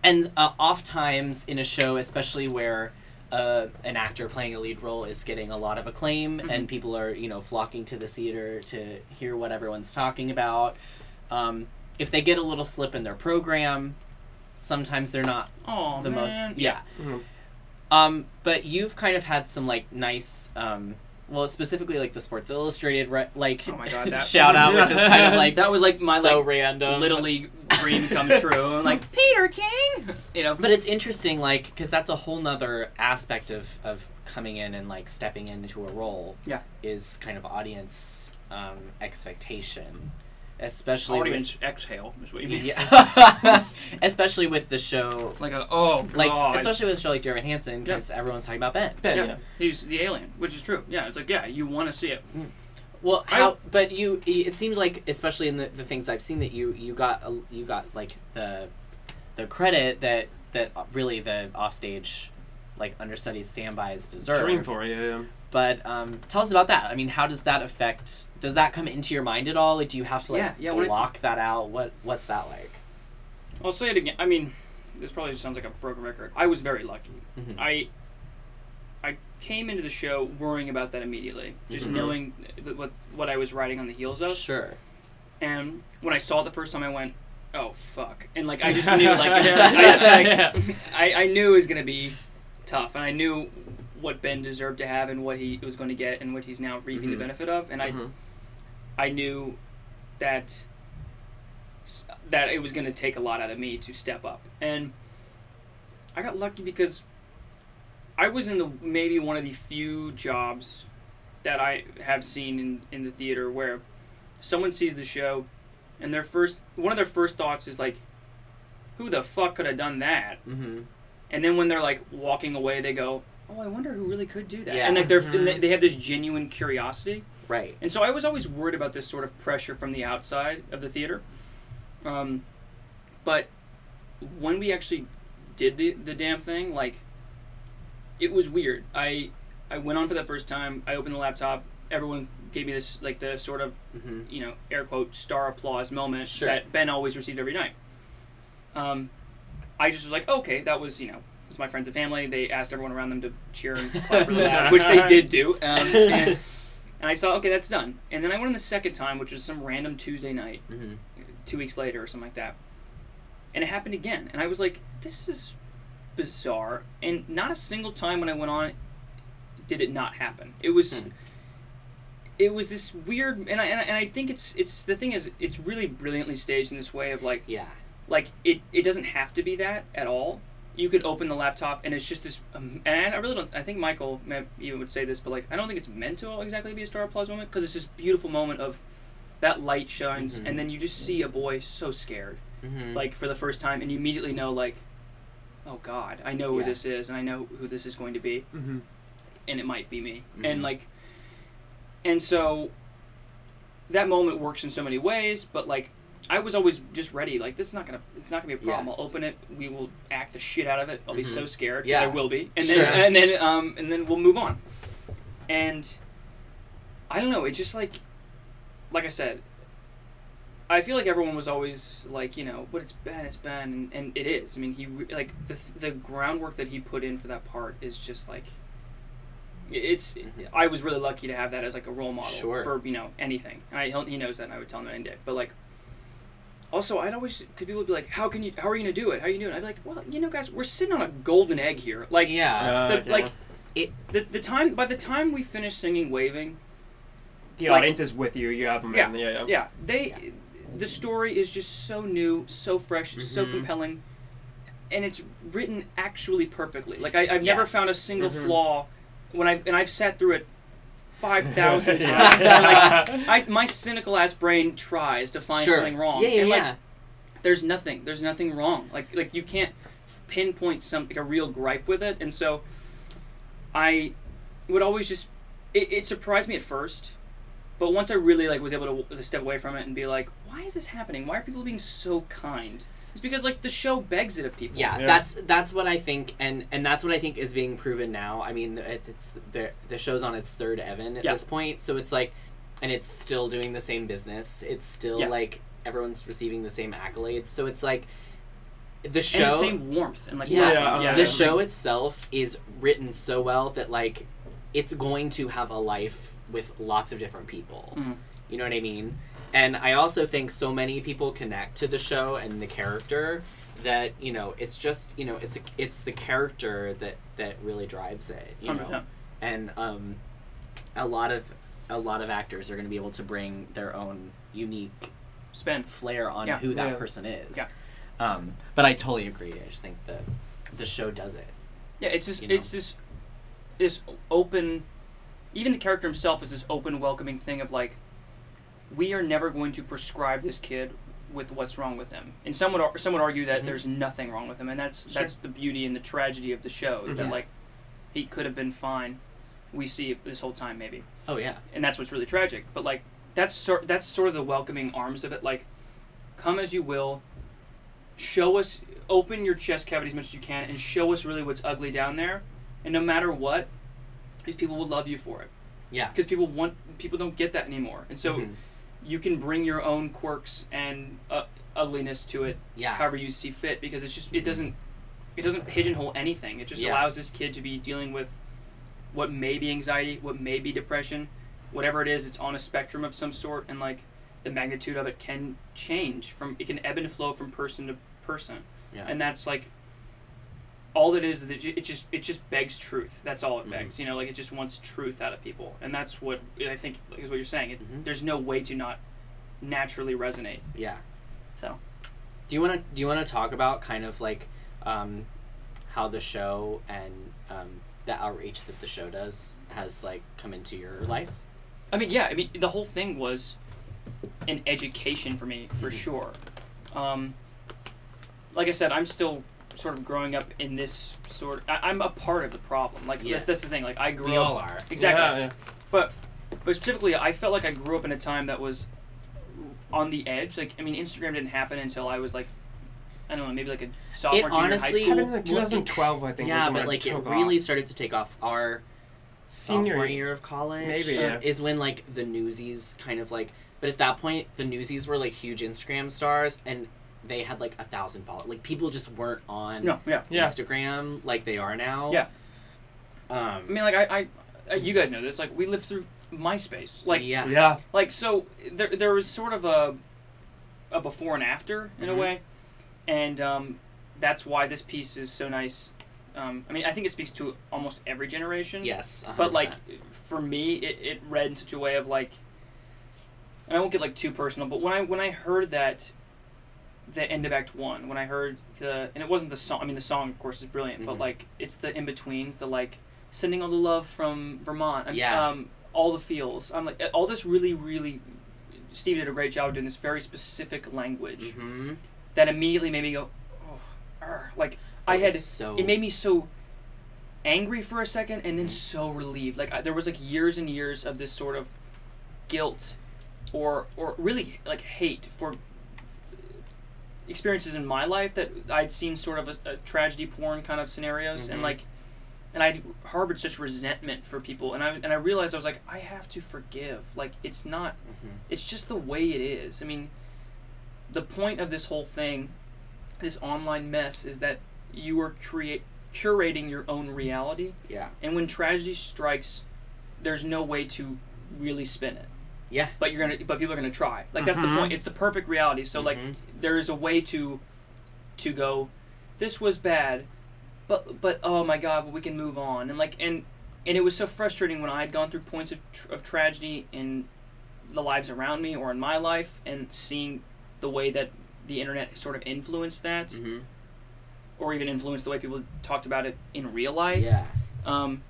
and uh, oft times in a show, especially where uh, an actor playing a lead role is getting a lot of acclaim and people are you know flocking to the theater to hear what everyone's talking about. Um, if they get a little slip in their program, sometimes they're not Oh the most man. yeah. Um, but you've kind of had some like nice, um, well, specifically like the Sports Illustrated, re- like Oh my god, that shout out, which is kind of like that was like my so like random. little league dream come true. I'm like Peter King, you know. But it's interesting, like, because that's a whole nother aspect of of coming in and like stepping into a role. Yeah. is kind of audience um, expectation, especially Audience with, exhale is what you mean. Yeah. especially with the show. Like a oh like god. especially with a show like Dear Evan Hansen, because everyone's talking about Ben. yeah. he's the alien, which is true. Yeah, it's like yeah, you want to see it. Hmm. Well, I- how? But you, it seems like, especially in the, the things I've seen, that you you got you got like the the credit that that uh, really the offstage like understudies standbys deserve. Dream for you. Yeah. But um, tell us about that. I mean, how does that affect? Does that come into your mind at all? Like, do you have to like Yeah, yeah, when it- block that out? What What's that like? I'll say it again. I mean, this probably just sounds like a broken record. I was very lucky. Mhm. I I came into the show worrying about that immediately, just Mhm. knowing th- what what I was riding on the heels of. Sure. And when I saw it the first time, I went, "Oh fuck!" And like I just knew, like, I, like, I, I knew it was gonna be tough, and I knew what Ben deserved to have and what he was going to get and what he's now reaping the Mhm. benefit of, and Mhm. I I knew that that it was going to take a lot out of me to step up, and I got lucky because I was in the maybe one of the few jobs that I have seen in, in the theater where someone sees the show and their first one of their first thoughts is like who the fuck could have done that Mm-hmm. and then when they're like walking away they go oh i wonder who really could do that Yeah. and like they're Mhm. and they- they have this genuine curiosity Right. and so i was always worried about this sort of pressure from the outside of the theater um, but when we actually did the, the damn thing like it was weird i i went on for the first time i opened the laptop everyone gave me this like the sort of Mhm. you know air quote star applause moment Sure. that ben always receives every night um, i just was like okay that was you know it's my friends and family. They asked everyone around them to cheer and clap really loud which they did do um, and, and i saw okay that's done. And then i went on the second time which was some random tuesday night Mhm. two weeks later or something like that. And it happened again. And i was like this is bizarre. And not a single time when i went on did it not happen. It was Hmm. it was this weird and I, and I and I think it's it's the thing is it's really brilliantly staged in this way of like Yeah. like it it doesn't have to be that at all you could open the laptop and it's just this um, and i really don't i think michael even would say this but like i don't think it's meant to exactly be a star applause moment because it's this beautiful moment of that light shines Mhm. and then you just see a boy so scared Mhm. like for the first time and you immediately know like oh god i know who Yeah. this is and i know who this is going to be Mm-hmm. and it might be me and like and so that moment works in so many ways but like i was always just ready like this is not gonna it's not gonna be a problem Yeah. i'll open it we will act the shit out of it i'll be Mhm. so scared. Yeah. i will be and then Sure. and then um and then we'll move on and i don't know it just like like i said I feel like everyone was always like, you know, what it's been, it's been, and, and it is. I mean, he re- like the the groundwork that he put in for that part is just like, it's. I was really lucky to have that as like a role model Sure. for you know anything, and I he knows that, and I would tell him any day. But like, also, I'd always could people would be like, how can you, how are you gonna do it? How are you doing? it? I'd be like, well, you know, guys, we're sitting on a golden egg here. Like, Yeah. the, okay. like it. The the time by the time we finish singing, waving, The Like- audience is with you. You have them. yeah, in, yeah, yeah. yeah. They, the story is just so new, so fresh, so Mhm. compelling, and it's written actually perfectly. Like I, I've never found a single Mhm. flaw when I've and I've sat through it five thousand times. and, like, I, my cynical ass brain tries to find Sure. something wrong. Yeah, yeah, and like yeah. there's nothing. There's nothing wrong. Like like you can't pinpoint some like a real gripe with it, and so I would always just it, it surprised me at first, but once I really like was able to, w- to step away from it and be like, why is this happening? Why are people being so kind? It's because like the show begs it of people. Yeah, that's that's what I think, and and that's what I think is being proven now. I mean, it, it's the the show's on its third Evan at Yeah. this point, so it's like, and it's still doing the same business. It's still Yeah. like everyone's receiving the same accolades. So it's like the And show the same warmth and like yeah, welcome. yeah. the show itself is written so well that like it's going to have a life with lots of different people. Mhm. You know what I mean? And I also think so many people connect to the show and the character that you know it's just you know it's a, it's the character that that really drives it. You know, 100%. and um, a lot of a lot of actors are going to be able to bring their own unique spin flair on Yeah. who that Yeah. person is. Yeah. Um, but I totally agree. I just think that the show does it. Yeah, it's just You know? it's this this open. Even the character himself is this open, welcoming thing of like, we are never going to prescribe this kid with what's wrong with him. And some would ar- some would argue that Mhm. there's nothing wrong with him, and that's Sure. that's the beauty and the tragedy of the show. is That like, he could have been fine. We see it this whole time maybe. Oh yeah. and that's what's really tragic. But like that's sort that's sort of the welcoming arms of it. Like, come as you will. Show us, open your chest cavity as much as you can, and show us really what's ugly down there. And no matter what, these people will love you for it. Yeah. Because people want people don't get that anymore, and so Mhm. You can bring your own quirks and uh, ugliness to it. Yeah. However you see fit, because it's just it doesn't it doesn't pigeonhole anything. It just Yeah. allows this kid to be dealing with what may be anxiety, what may be depression, whatever it is. It's on a spectrum of some sort, and like the magnitude of it can change from it can ebb and flow from person to person, Yeah. and that's like all that is. is That it just it just begs truth. That's all Mm-hmm. it begs. You know, like it just wants truth out of people, and that's what I think is what you're saying. It, Mm-hmm. There's no way to not naturally resonate. Yeah. So. Do you want to do you want to talk about kind of like um, how the show and um, the outreach that the show does has like come into your life? I mean, yeah. I mean, the whole thing was an education for me, for sure. Um, like I said, I'm still sort of growing up in this sort. I, I'm a part of the problem. Like Yeah. that, that's the thing. Like I grew We up. all are. Exactly. Yeah, yeah. But but specifically, I felt like I grew up in a time that was on the edge. Like I mean, Instagram didn't happen until I was like. I don't know, maybe like a sophomore, it junior honestly, in high school. Happened in, like, 2012, I think, Yeah, was but like it really off. started to take off our Senior sophomore year. year of college. Maybe, uh, yeah. is when like the Newsies kind of like. But at that point, the Newsies were like huge Instagram stars, and they had like a thousand followers. Like people just weren't on No, yeah. Yeah. Instagram like they are now. Yeah. Um, I mean, like I, I, I, you guys know this. Like we lived through MySpace. Like Yeah. Yeah. Like so, there there was sort of a, a before and after in Mhm. a way, and um, that's why this piece is so nice. Um, I mean, I think it speaks to almost every generation. Yes, But 100%. like for me, it, it read in such a way of like, and I won't get like too personal, but when I when I heard that. The end of Act One, when I heard the, and it wasn't the song. I mean, the song, of course, is brilliant, but Mhm. like it's the in betweens, the like sending all the love from Vermont. I'm Yeah. um, all the feels. I'm like all this really, really. Steve did a great job of doing this very specific language Mhm. that immediately made me go, oh, arr." like I Oh, had. so- It made me so angry for a second, and then so relieved. Like I, there was like years and years of this sort of guilt, or or really like hate for experiences in my life that I'd seen sort of a, a tragedy porn kind of scenarios, and Mhm. like, and I harbored such resentment for people, and I and I realized I was like, I have to forgive. Like it's not, Mhm. it's just the way it is. I mean, the point of this whole thing, this online mess, is that you are create curating your own reality. Yeah. And when tragedy strikes, there's no way to really spin it. Yeah. But you're gonna, but people are gonna try. Like that's the Mhm. point. It's the perfect reality. So like, Mhm. There is a way to, to go, this was bad, but but oh my god, but we can move on. And like and and it was so frustrating when I had gone through points of tr- of tragedy in the lives around me or in my life, and seeing the way that the internet sort of influenced that, Mhm. or even influenced the way people talked about it in real life. Yeah. Um,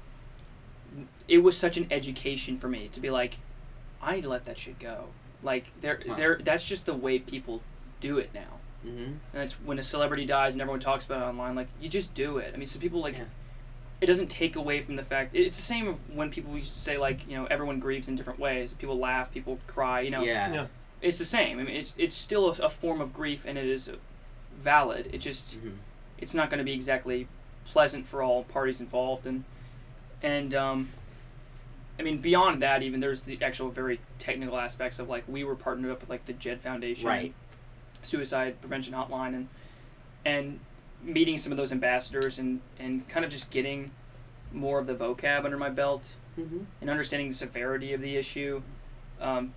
it was such an education for me to be like, I need to let that shit go. Like there, there. That's just the way people do it now. Mhm. And it's when a celebrity dies and everyone talks about it online. Like you just do it. I mean, some people like. It doesn't take away from the fact. It's the same of when people used to say like you know everyone grieves in different ways. People laugh, people cry. You know. Yeah. Yeah. It's the same. I mean, it's it's still a, a form of grief, and it is valid. It just Mm-hmm. it's not going to be exactly pleasant for all parties involved, and and um, I mean beyond that, even there's the actual very technical aspects of like we were partnered up with like the JED Foundation, Right. Suicide Prevention Hotline, and and meeting some of those ambassadors and and kind of just getting more of the vocab under my belt Mhm. and understanding the severity of the issue. Um,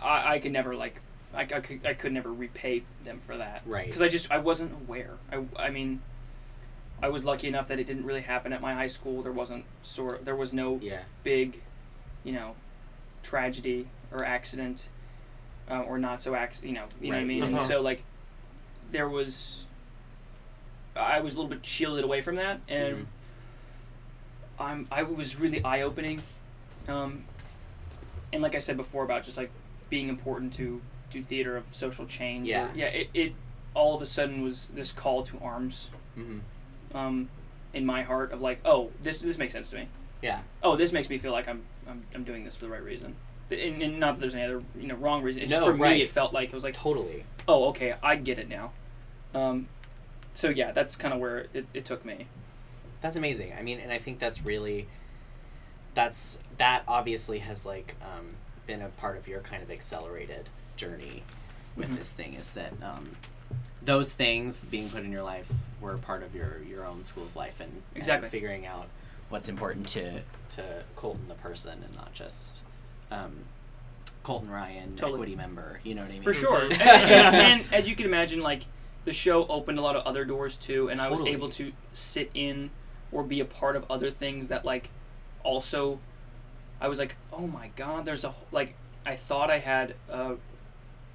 I, I could never like I, I, could, I could never repay them for that Right. because I just I wasn't aware I, I mean I was lucky enough that it didn't really happen at my high school there wasn't sort there was no Yeah. big you know tragedy or accident uh, or not so acc- you know you know what I Right. mean and Uh-huh. so like there was I was a little bit shielded away from that and Mhm. I'm I was really eye opening, um, and like I said before about just like being important to to theater of social change. or- Yeah. yeah. It, it all of a sudden was this call to arms, Mhm. um, in my heart of like, oh, this this makes sense to me. Yeah. Oh, this makes me feel like I'm I'm, I'm doing this for the right reason. And, and not that there's any other you know wrong reason. It's just No, for right. me, it felt like it was like Totally. Oh, okay, I get it now. Um, so yeah, that's kind of where it, it took me. That's amazing. I mean, and I think that's really that's that obviously has like um, been a part of your kind of accelerated journey with Mhm. this thing is that um, those things being put in your life were part of your your own school of life and, and Exactly. figuring out what's important to to Colton the person and not just um, Colton Ryan Totally. equity member. You know what I mean? For sure. and, and- and as you can imagine, like the show opened a lot of other doors too, and I was able to sit in or be a part of other things that like also I was like, oh my god, there's a wh- like I thought I had a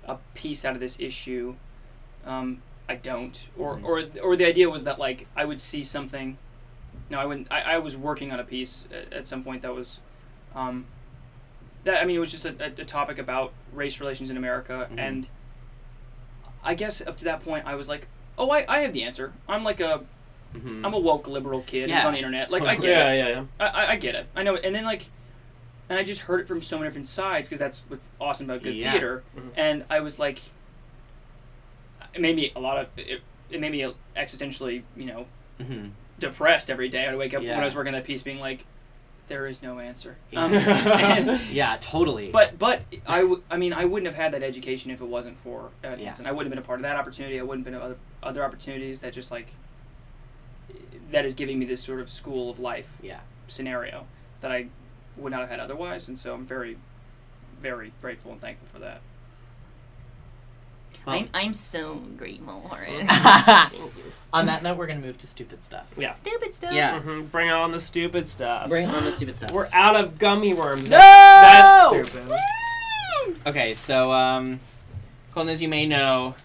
a piece out of this issue. Um, I don't, or Mhm. or or the idea was that like I would see something. No, I wouldn't. I, I was working on a piece at, at some point that was, um, that I mean it was just a, a, a topic about race relations in America, Mhm. and I guess up to that point I was like, oh, I, I have the answer. I'm like a Mhm. I'm a woke liberal kid who's on the internet. Like I get Yeah, it. yeah, yeah. I, I, I get it. I know it. And then like, and I just heard it from so many different sides because that's what's awesome about good Yeah. theater. Mhm. And I was like, it made me a lot of it. It made me existentially, you know, Mhm. depressed every day. I'd wake up when I was working that piece, being like, there is no answer. Um, and- yeah, totally. but but I, w- I mean I wouldn't have had that education if it wasn't for Yeah. Hansen. I wouldn't have been a part of that opportunity. I wouldn't have been other other opportunities that just like that is giving me this sort of school of life yeah. scenario that I would not have had otherwise. And so I'm very very grateful and thankful for that. I'm, I'm so grateful for it. On that note, we're gonna move to stupid stuff. Yeah. Stupid stuff. Yeah. Mhm, Bring on the stupid stuff. Bring on the stupid stuff. We're out of gummy worms. No! That's, that's stupid. Okay, so um, Colton, as you may know,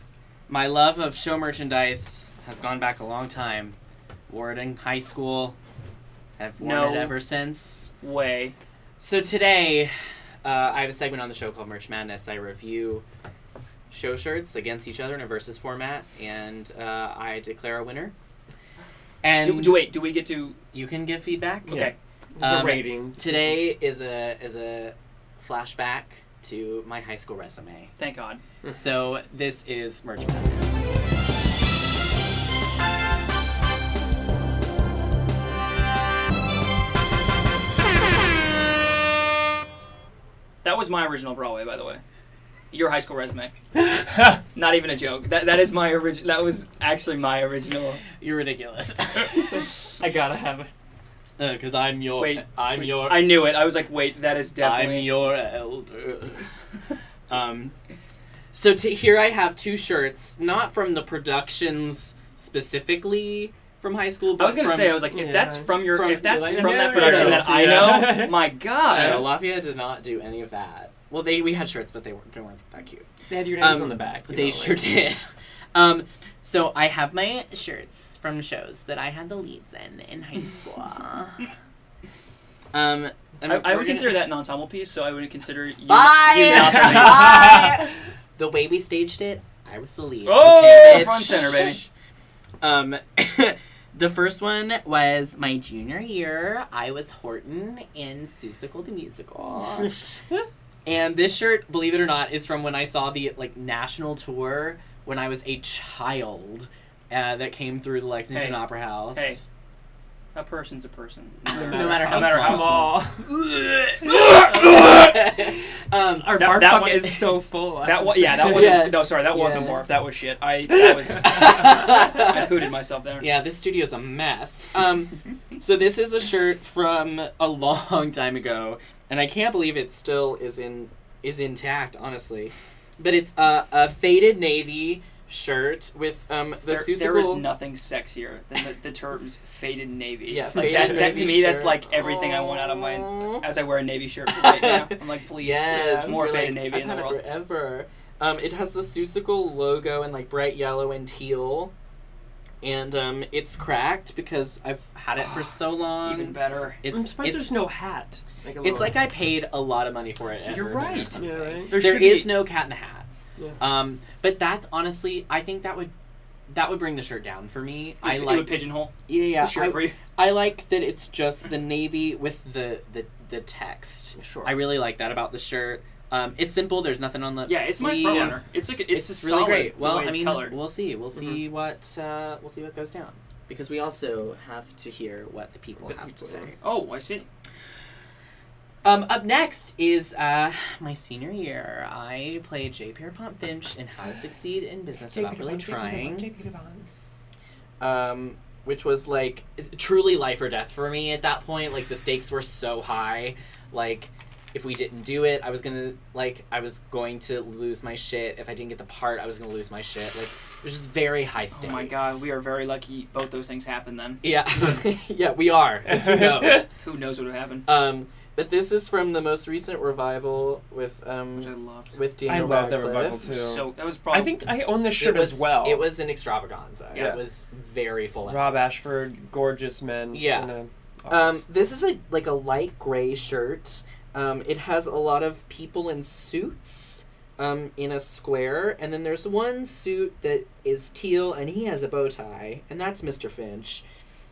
my love of show merchandise has gone back a long time. Wore it in high school. Have worn No it ever since. Way. So today, uh, I have a segment on the show called Merch Madness. I review show shirts against each other in a versus format, and uh, I declare a winner. And Do, do wait. Do we get to? you can give feedback. Okay. It's a rating. Today is a is a flashback to my high school resume. Thank God. So this is Merch Madness. That was my original Broadway, by the way. Your high school resume. Not even a joke. That that is my original. That was actually my original. You're ridiculous. I gotta have it. Because I'm your. Wait, I'm wait, your. I knew it. I was like, wait, that is definitely. I'm your elder. um, so to, here I have two shirts, not from the productions specifically from high school. But I was gonna from- say, I was like, if that's from your, From- if that's like, from that production that I know, my No, God. Lafayette did not do any of that. Well, they we had shirts, but they weren't they weren't that cute. They had your names Um, on the back. They know, sure like- did. Um, so I have my shirts from shows that I had the leads in in high school. um, I, I we're would gonna- consider that an ensemble piece, so I would consider you, Bye! you not. Bye! the way we staged it, I was the lead. Oh, bitch. front center, baby. Um, the first one was my junior year. I was Horton in Seussical the Musical. And this shirt, believe it or not, is from when I saw the like national tour when I was a child. Uh, that came through the Lexington Hey. Opera House. Hey. A person's a person. No matter how no matter how small. um, Our That- barf that bucket one- is so full. I That have was yeah. That wasn't. Yeah. No, sorry, that wasn't Yeah. barf. That was shit. I that was. I pooted myself there. Yeah, this studio's a mess. Um, so this is a shirt from a long time ago, and I can't believe it still is in is intact, honestly. But it's a, a faded navy shirt with um the There, there is nothing sexier than the, the terms faded navy. Yeah, like faded that, that to navy me, that's like everything I want out of my as I wear a navy shirt right now. I'm like, please, Yes, more faded like, navy I've in the world. it forever. Um, it has the Seussical logo in like bright yellow and teal, and um, it's cracked because I've had it for so long. Even better. It's I'm surprised it's there's no hat. Like It's like I paid a lot of money for it. You're right. something. Yeah, right. There There should is be- no cat in the hat. Yeah. Um, but that's honestly, I think that would that would bring the shirt down for me. I It- it like pigeonhole Yeah, yeah. I. I like that it's just the navy with the the, the text. Sure. I really like that about the shirt. Um, it's simple. There's nothing on the Yeah, it's my sleeve. front runner. It's like it's, It's, really great. Well, I mean, colored. we'll see. We'll see what uh, we'll see what goes down because we also have to hear what the people have to say. Oh, I see. Um, up next is uh, my senior year. I played J. Pierpont Finch in How to Succeed in Business Without Really Trying. Um, which was like truly life or death for me at that point. Like the stakes were so high. Like if we didn't do it, I was gonna like I was going to lose my shit. If I didn't get the part, I was gonna lose my shit. Like it was just very high stakes. Oh my god, we are very lucky both those things happened then. Yeah, yeah, we are. who knows? Who knows what would happen? Um, but this is from the most recent revival with um Which I loved. with I Daniel love that Radcliffe. revival too. So that was probably. I think I own this shirt it was, as well. It was an extravaganza. Yeah. It was very full. on. Rob Ashford, gorgeous men. Yeah. in a Um, office. this is a like a light gray shirt. Um, it has a lot of people in suits. Um, in a square, and then there's one suit that is teal, and he has a bow tie, and that's Mr. Finch.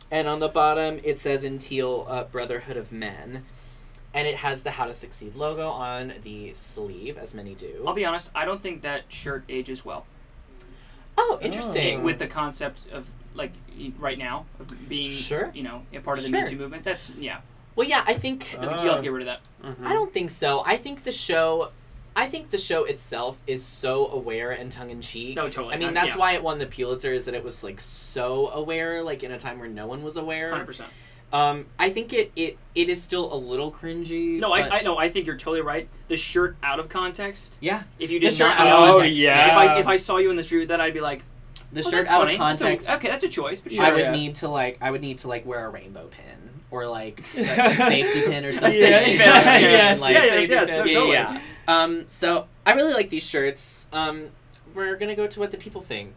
And on the bottom, it says in teal, uh, "Brotherhood of Men," and it has the How to Succeed logo on the sleeve, as many do. I'll be honest. I don't think that shirt ages well. Oh, interesting. With the concept of like right now of being Sure. you know a part of the Sure. Me Too movement. That's yeah. Well, yeah, I think I think you have to get rid of that. I don't think so. I think the show, I think the show itself is so aware and tongue in cheek. Oh, totally. I mean, Uh, that's yeah. why it won the Pulitzer. Is that it was like so aware, like in a time where no one was aware. Hundred percent. Um, I think it it it is still a little cringy. No, I, I know. I think you're totally right. The shirt out of context. Yeah. If you The did shirt not out of know context, If. I if I saw you in the street with that, I'd be like, the "Oh, shirt that's out funny. of That's a- context. okay, that's a choice. But sure. I would yeah. need to like I would need to like wear a rainbow pin or like, like a safety pin or something. safety pin. Yeah, Yes, like, yes, safety yes, pin. no, Yeah, totally. yeah. Um, so I really like these shirts. Um, we're gonna go to what the people think.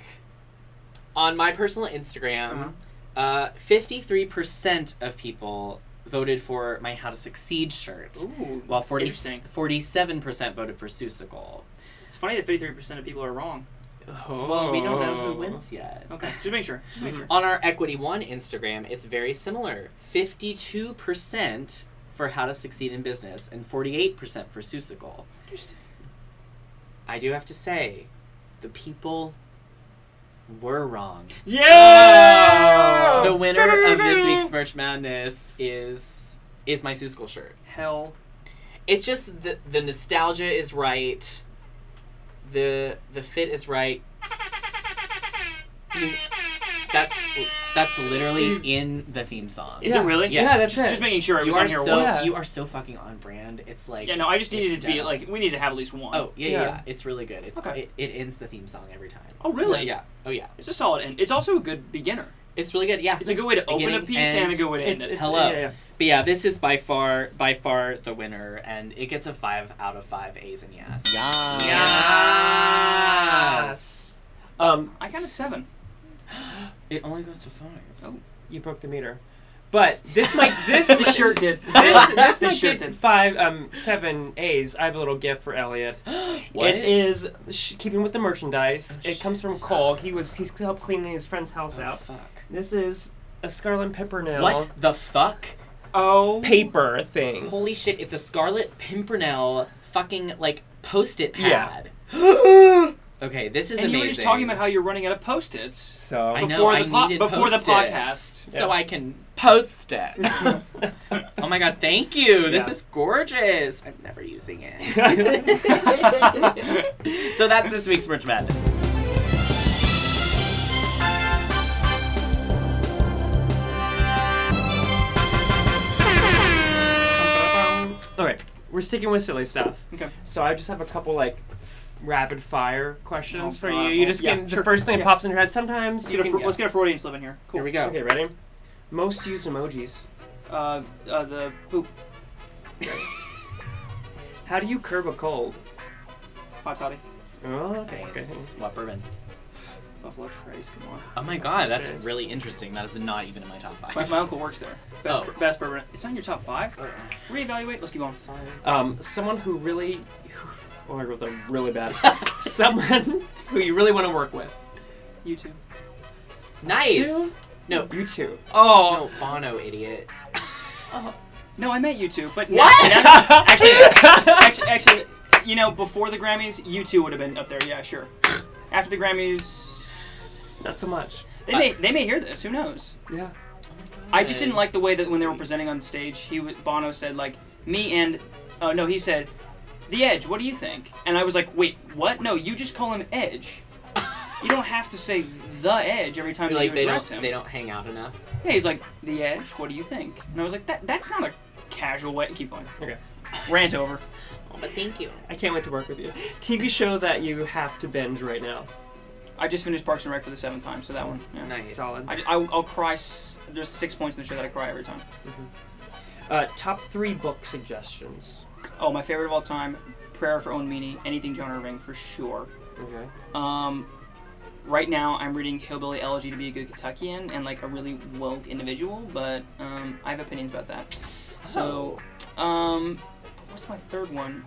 On my personal Instagram, uh, Uh, fifty-three percent of people voted for my How to Succeed shirt, Ooh, while 40, 47 percent voted for Seussical. It's funny that 53 percent of people are wrong. Well, we don't know who oh. wins yet. Okay, just make sure. Just make hmm. sure. On our Equity One Instagram, it's very similar. Fifty-two percent for How to Succeed in Business and forty-eight percent for Seussical. Interesting. I do have to say, the people were wrong. Yeah! The winner of this week's Merch Madness is is my Seussical shirt. Hell. It's just the the nostalgia is right. The the fit is right. You- That's that's literally in the theme song. Is it really? Yes. Yeah, that's it. Just making sure it you was are on here so once. you are so fucking on brand. It's like Yeah, no, I just needed it's it to be dead like we need to have at least one. Oh yeah, yeah, yeah. It's really good. It's Okay. it, it ends the theme song every time. Oh really? Yeah. Oh yeah. It's a solid end. It's also a good beginner. It's really good. Yeah. It's a good way to open a Beginning, piece and, a end. good way to end It's- it. it's- Hello. yeah, yeah. But yeah, this is by far by far the winner, and it gets a five out of five A's and yes. Yes. Um, I got a seven. It only goes to five. Oh. you broke the meter. But this might this The shirt did. This this The might shirt get did. five um seven A's. I have a little gift for Elliot. What? It is sh- keeping with the merchandise. it comes from Cole. He was he's helped cleaning his friend's house out. Fuck. This is a Scarlet Pimpernel. What the fuck? Oh. paper thing? Holy shit! It's a Scarlet Pimpernel fucking like post-it Yeah. pad. okay, this is and amazing. you were just talking about how you're running out of post-its. So I know. before I the po- needed before the Post-its podcast. so I can post it. oh my god! Thank you. This Yeah. is gorgeous. I'm never using it. so that's this week's Merch Madness. All right, we're sticking with silly stuff. Okay. So I just have a couple like rapid fire questions Oh, for you. You just Yeah, get sure. the first thing Yeah. that pops in your head. Sometimes Let's you get, a, can. fr- let's get a Freudian slip in here. Cool. Here we go. Okay, ready? Most used emojis. Uh, uh, the poop. How do you curb a cold? Hot toddy. Oh, okay. Nice. What bourbon? Buffalo Trace, come on. Oh my god, that's Yes. really interesting. That is not even in my top five. My, my uncle works there. Best, Oh. best bourbon. It's not in your top five. Reevaluate. Let's keep going. Sorry. Um, someone who really. Oh, I wrote that really bad. someone who you really want to work with. You too. Nice. No, You too. Oh. no, Bono, idiot. Oh. No, I met you two, but What? now- now- actually, actually, actually, you know, before the Grammys, U2 would have been up there. Yeah, sure. After the Grammys, Not so much. they may they may hear this. Who knows? Yeah. I just didn't like the way that when they were presenting on stage, he Bono said like me and oh no, he said the Edge. What do you think? And I was like, wait, what? No, you just call him Edge. you don't have to say the Edge every time You're you like they address don't him. they don't hang out enough. Yeah, he's like the Edge. What do you think? And I was like, that that's not a casual way. Keep going. Okay. Rant over. Oh, but thank you. I can't wait to work with you. TV show that you have to binge right now. I just finished Parks and Rec for the seventh time, so that one. Yeah. Nice. Solid. I, I, will cry. S- there's six points in the show that I cry every time. Uh, top three book suggestions. Oh, my favorite of all time, Prayer for Owen Meany, anything John Irving for sure. Okay. Um, right now I'm reading Hillbilly Elegy to be a good Kentuckian and like a really woke individual, but um, I have opinions about that. So, um, what's my third one?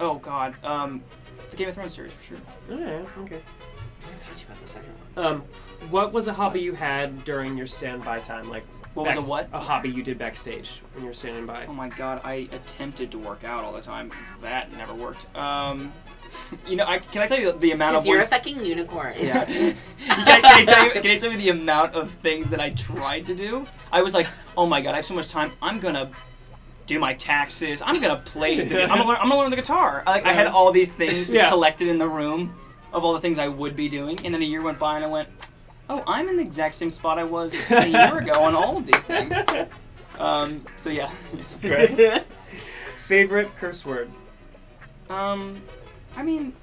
Oh God, um, the Game of Thrones series for sure. Alright, okay. I haven't talked to you about the second one. Um, what was a hobby you had during your standby time? Like, What was a what? A hobby you did backstage when you were standing by. Oh my God, I attempted to work out all the time. That never worked. Um, you know, I can I tell you the amount of Because you're a ones- fucking unicorn. Yeah. can, I, can, I tell you, can I tell you the amount of things that I tried to do? I was like, oh my god, I have so much time. I'm gonna do my taxes. I'm gonna play. The, I'm, gonna learn, I'm gonna learn the guitar. Like I had all these things Yeah. collected in the room of all the things I would be doing, and then a year went by, and I went, oh, I'm in the exact same spot I was a year ago on all of these things. Um, so yeah. Great. Favorite curse word? Um, I mean,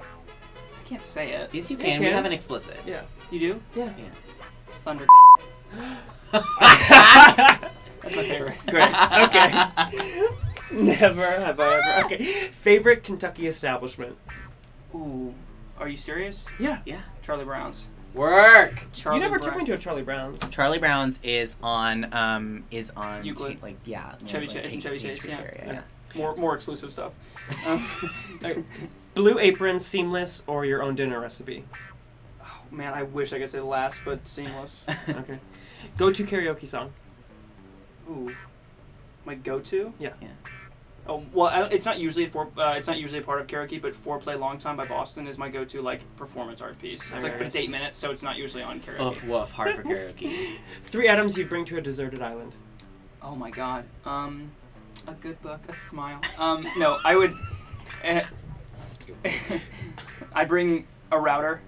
I can't say it. Yes, you can. We have an explicit. Yeah. You do? Yeah. Yeah. Thunder. That's my favorite. Great. Okay. Never have I ever. Okay. Favorite Kentucky establishment? Ooh, are you serious? Yeah. Yeah. Charlie Brown's. Work. Charlie you never Brown. took me to a Charlie Brown's. Charlie Brown's is on um is on Euclid. Ta- like yeah Chevy like, Chase. Tate- and Chevy Tate Chase. Street Yeah. area, yeah. yeah. More more exclusive stuff. Um, Blue apron, seamless, or your own dinner recipe? oh, man, I wish I could say last, but seamless. Okay. Go to karaoke song. Ooh, my go-to. Yeah. Yeah. Oh well, it's not usually for uh, it's not usually a part of karaoke, but "Foreplay Long Time" by Boston is my go-to like performance art piece. It's like, Alright. but it's eight minutes, so it's not usually on karaoke. Woof woof. Hard for karaoke. Three items you'd bring to a deserted island. Oh my god. Um, a good book, a smile. Um, no, I would. eh, I'd bring a router.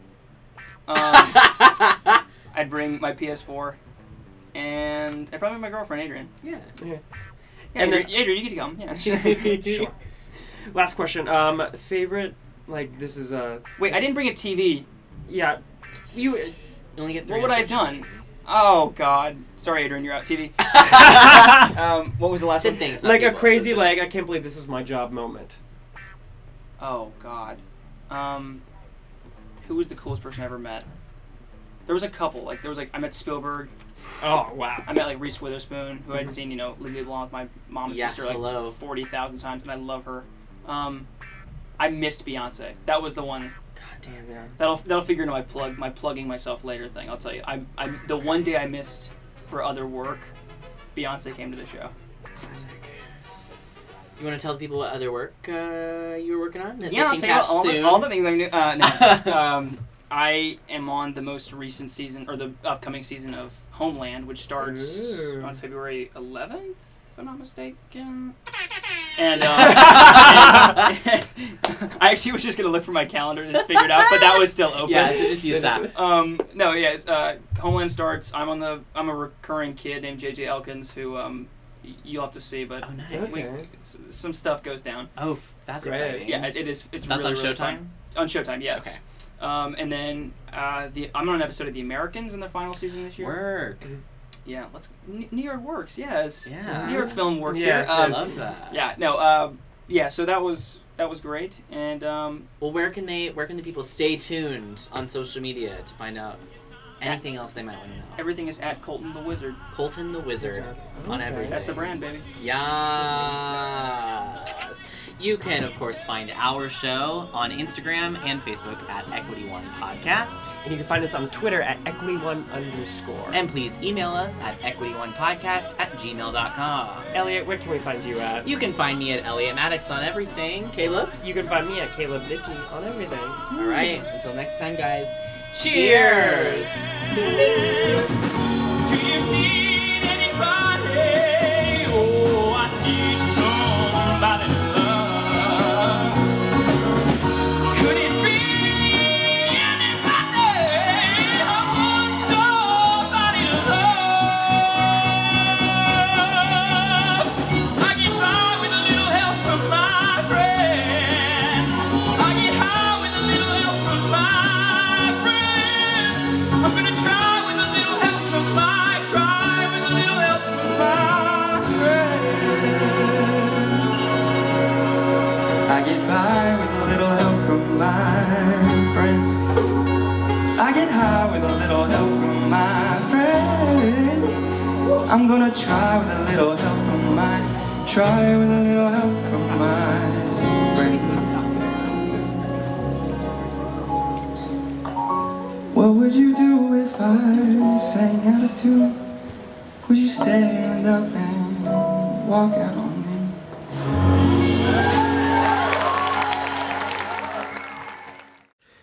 Um, I'd bring my PS4, and I'd probably bring my girlfriend Adrian. Yeah. Yeah. Yeah, And Adrian, then- Adrian, you get to come. Yeah. sure. Last question. Um, favorite like this is a. Wait, I didn't bring a TV. Yeah. You. You only get three. What would I have done? Oh God. Sorry, Adrian, you're out. TV. um, what was the last Said one? things. not Like a crazy said like I can't believe this is my job moment. Oh God. Um, who was the coolest person I ever met? There was a couple. Like there was like I met Spielberg. Oh wow. I met like Reese Witherspoon, who I'd Mhm. seen you know Legally Blonde with my mom and Yeah, sister like hello. forty thousand times, and I love her. Um, I missed Beyonce. That was the one. God damn yeah. That'll that'll figure into my plug my plugging myself later thing. I'll tell you. I I the one day I missed for other work, Beyonce came to the show. You want to tell people what other work uh, you were working on? That Yeah, I'll tell you all, soon? the, all the things I'm doing. Uh, no. um, I am on the most recent season, or the upcoming season of Homeland, which starts Ooh. on February 11th, if I'm not mistaken. And, um, and- I actually was just gonna look for my calendar to figure it out, but that was still open. Yeah, so just use that. Um, no, yeah, uh, Homeland starts. I'm on the. I'm a recurring kid named JJ Elkins who um, you'll have to see, but Oh, nice. we- some stuff goes down. Oh, that's Great. exciting. Yeah, it, it is. It's That's really, on really Showtime? fun. On Showtime, yes. Okay. Um, and then uh, the I'm on an episode of The Americans in the final season this year. Work. Yeah, let's. N- New York works. Yes. Yeah. New York film works Yes, here. I Um, love that. Yeah. No. Um, yeah. So that was that was great, and um, Well, where can they? Where can the people stay tuned on social media to find out anything else they might want to know? everything is at Colton the Wizard. Colton the Wizard on Okay. everything. That's the brand, baby. Yes. You can, of course, find our show on Instagram and Facebook at Equity One Podcast. And you can find us on Twitter at equity1 underscore. And please email us at Equity One Podcast at gmail.com. Elliot, where can we find you at? You can find me at Elliot Maddox on everything. Caleb? You can find me at Caleb Dickey on everything. All right. Until next time, guys. Cheers. Do you try with a little help from my, try with a little help from my. What would you do if I sang out of tune? Would you stand up and walk out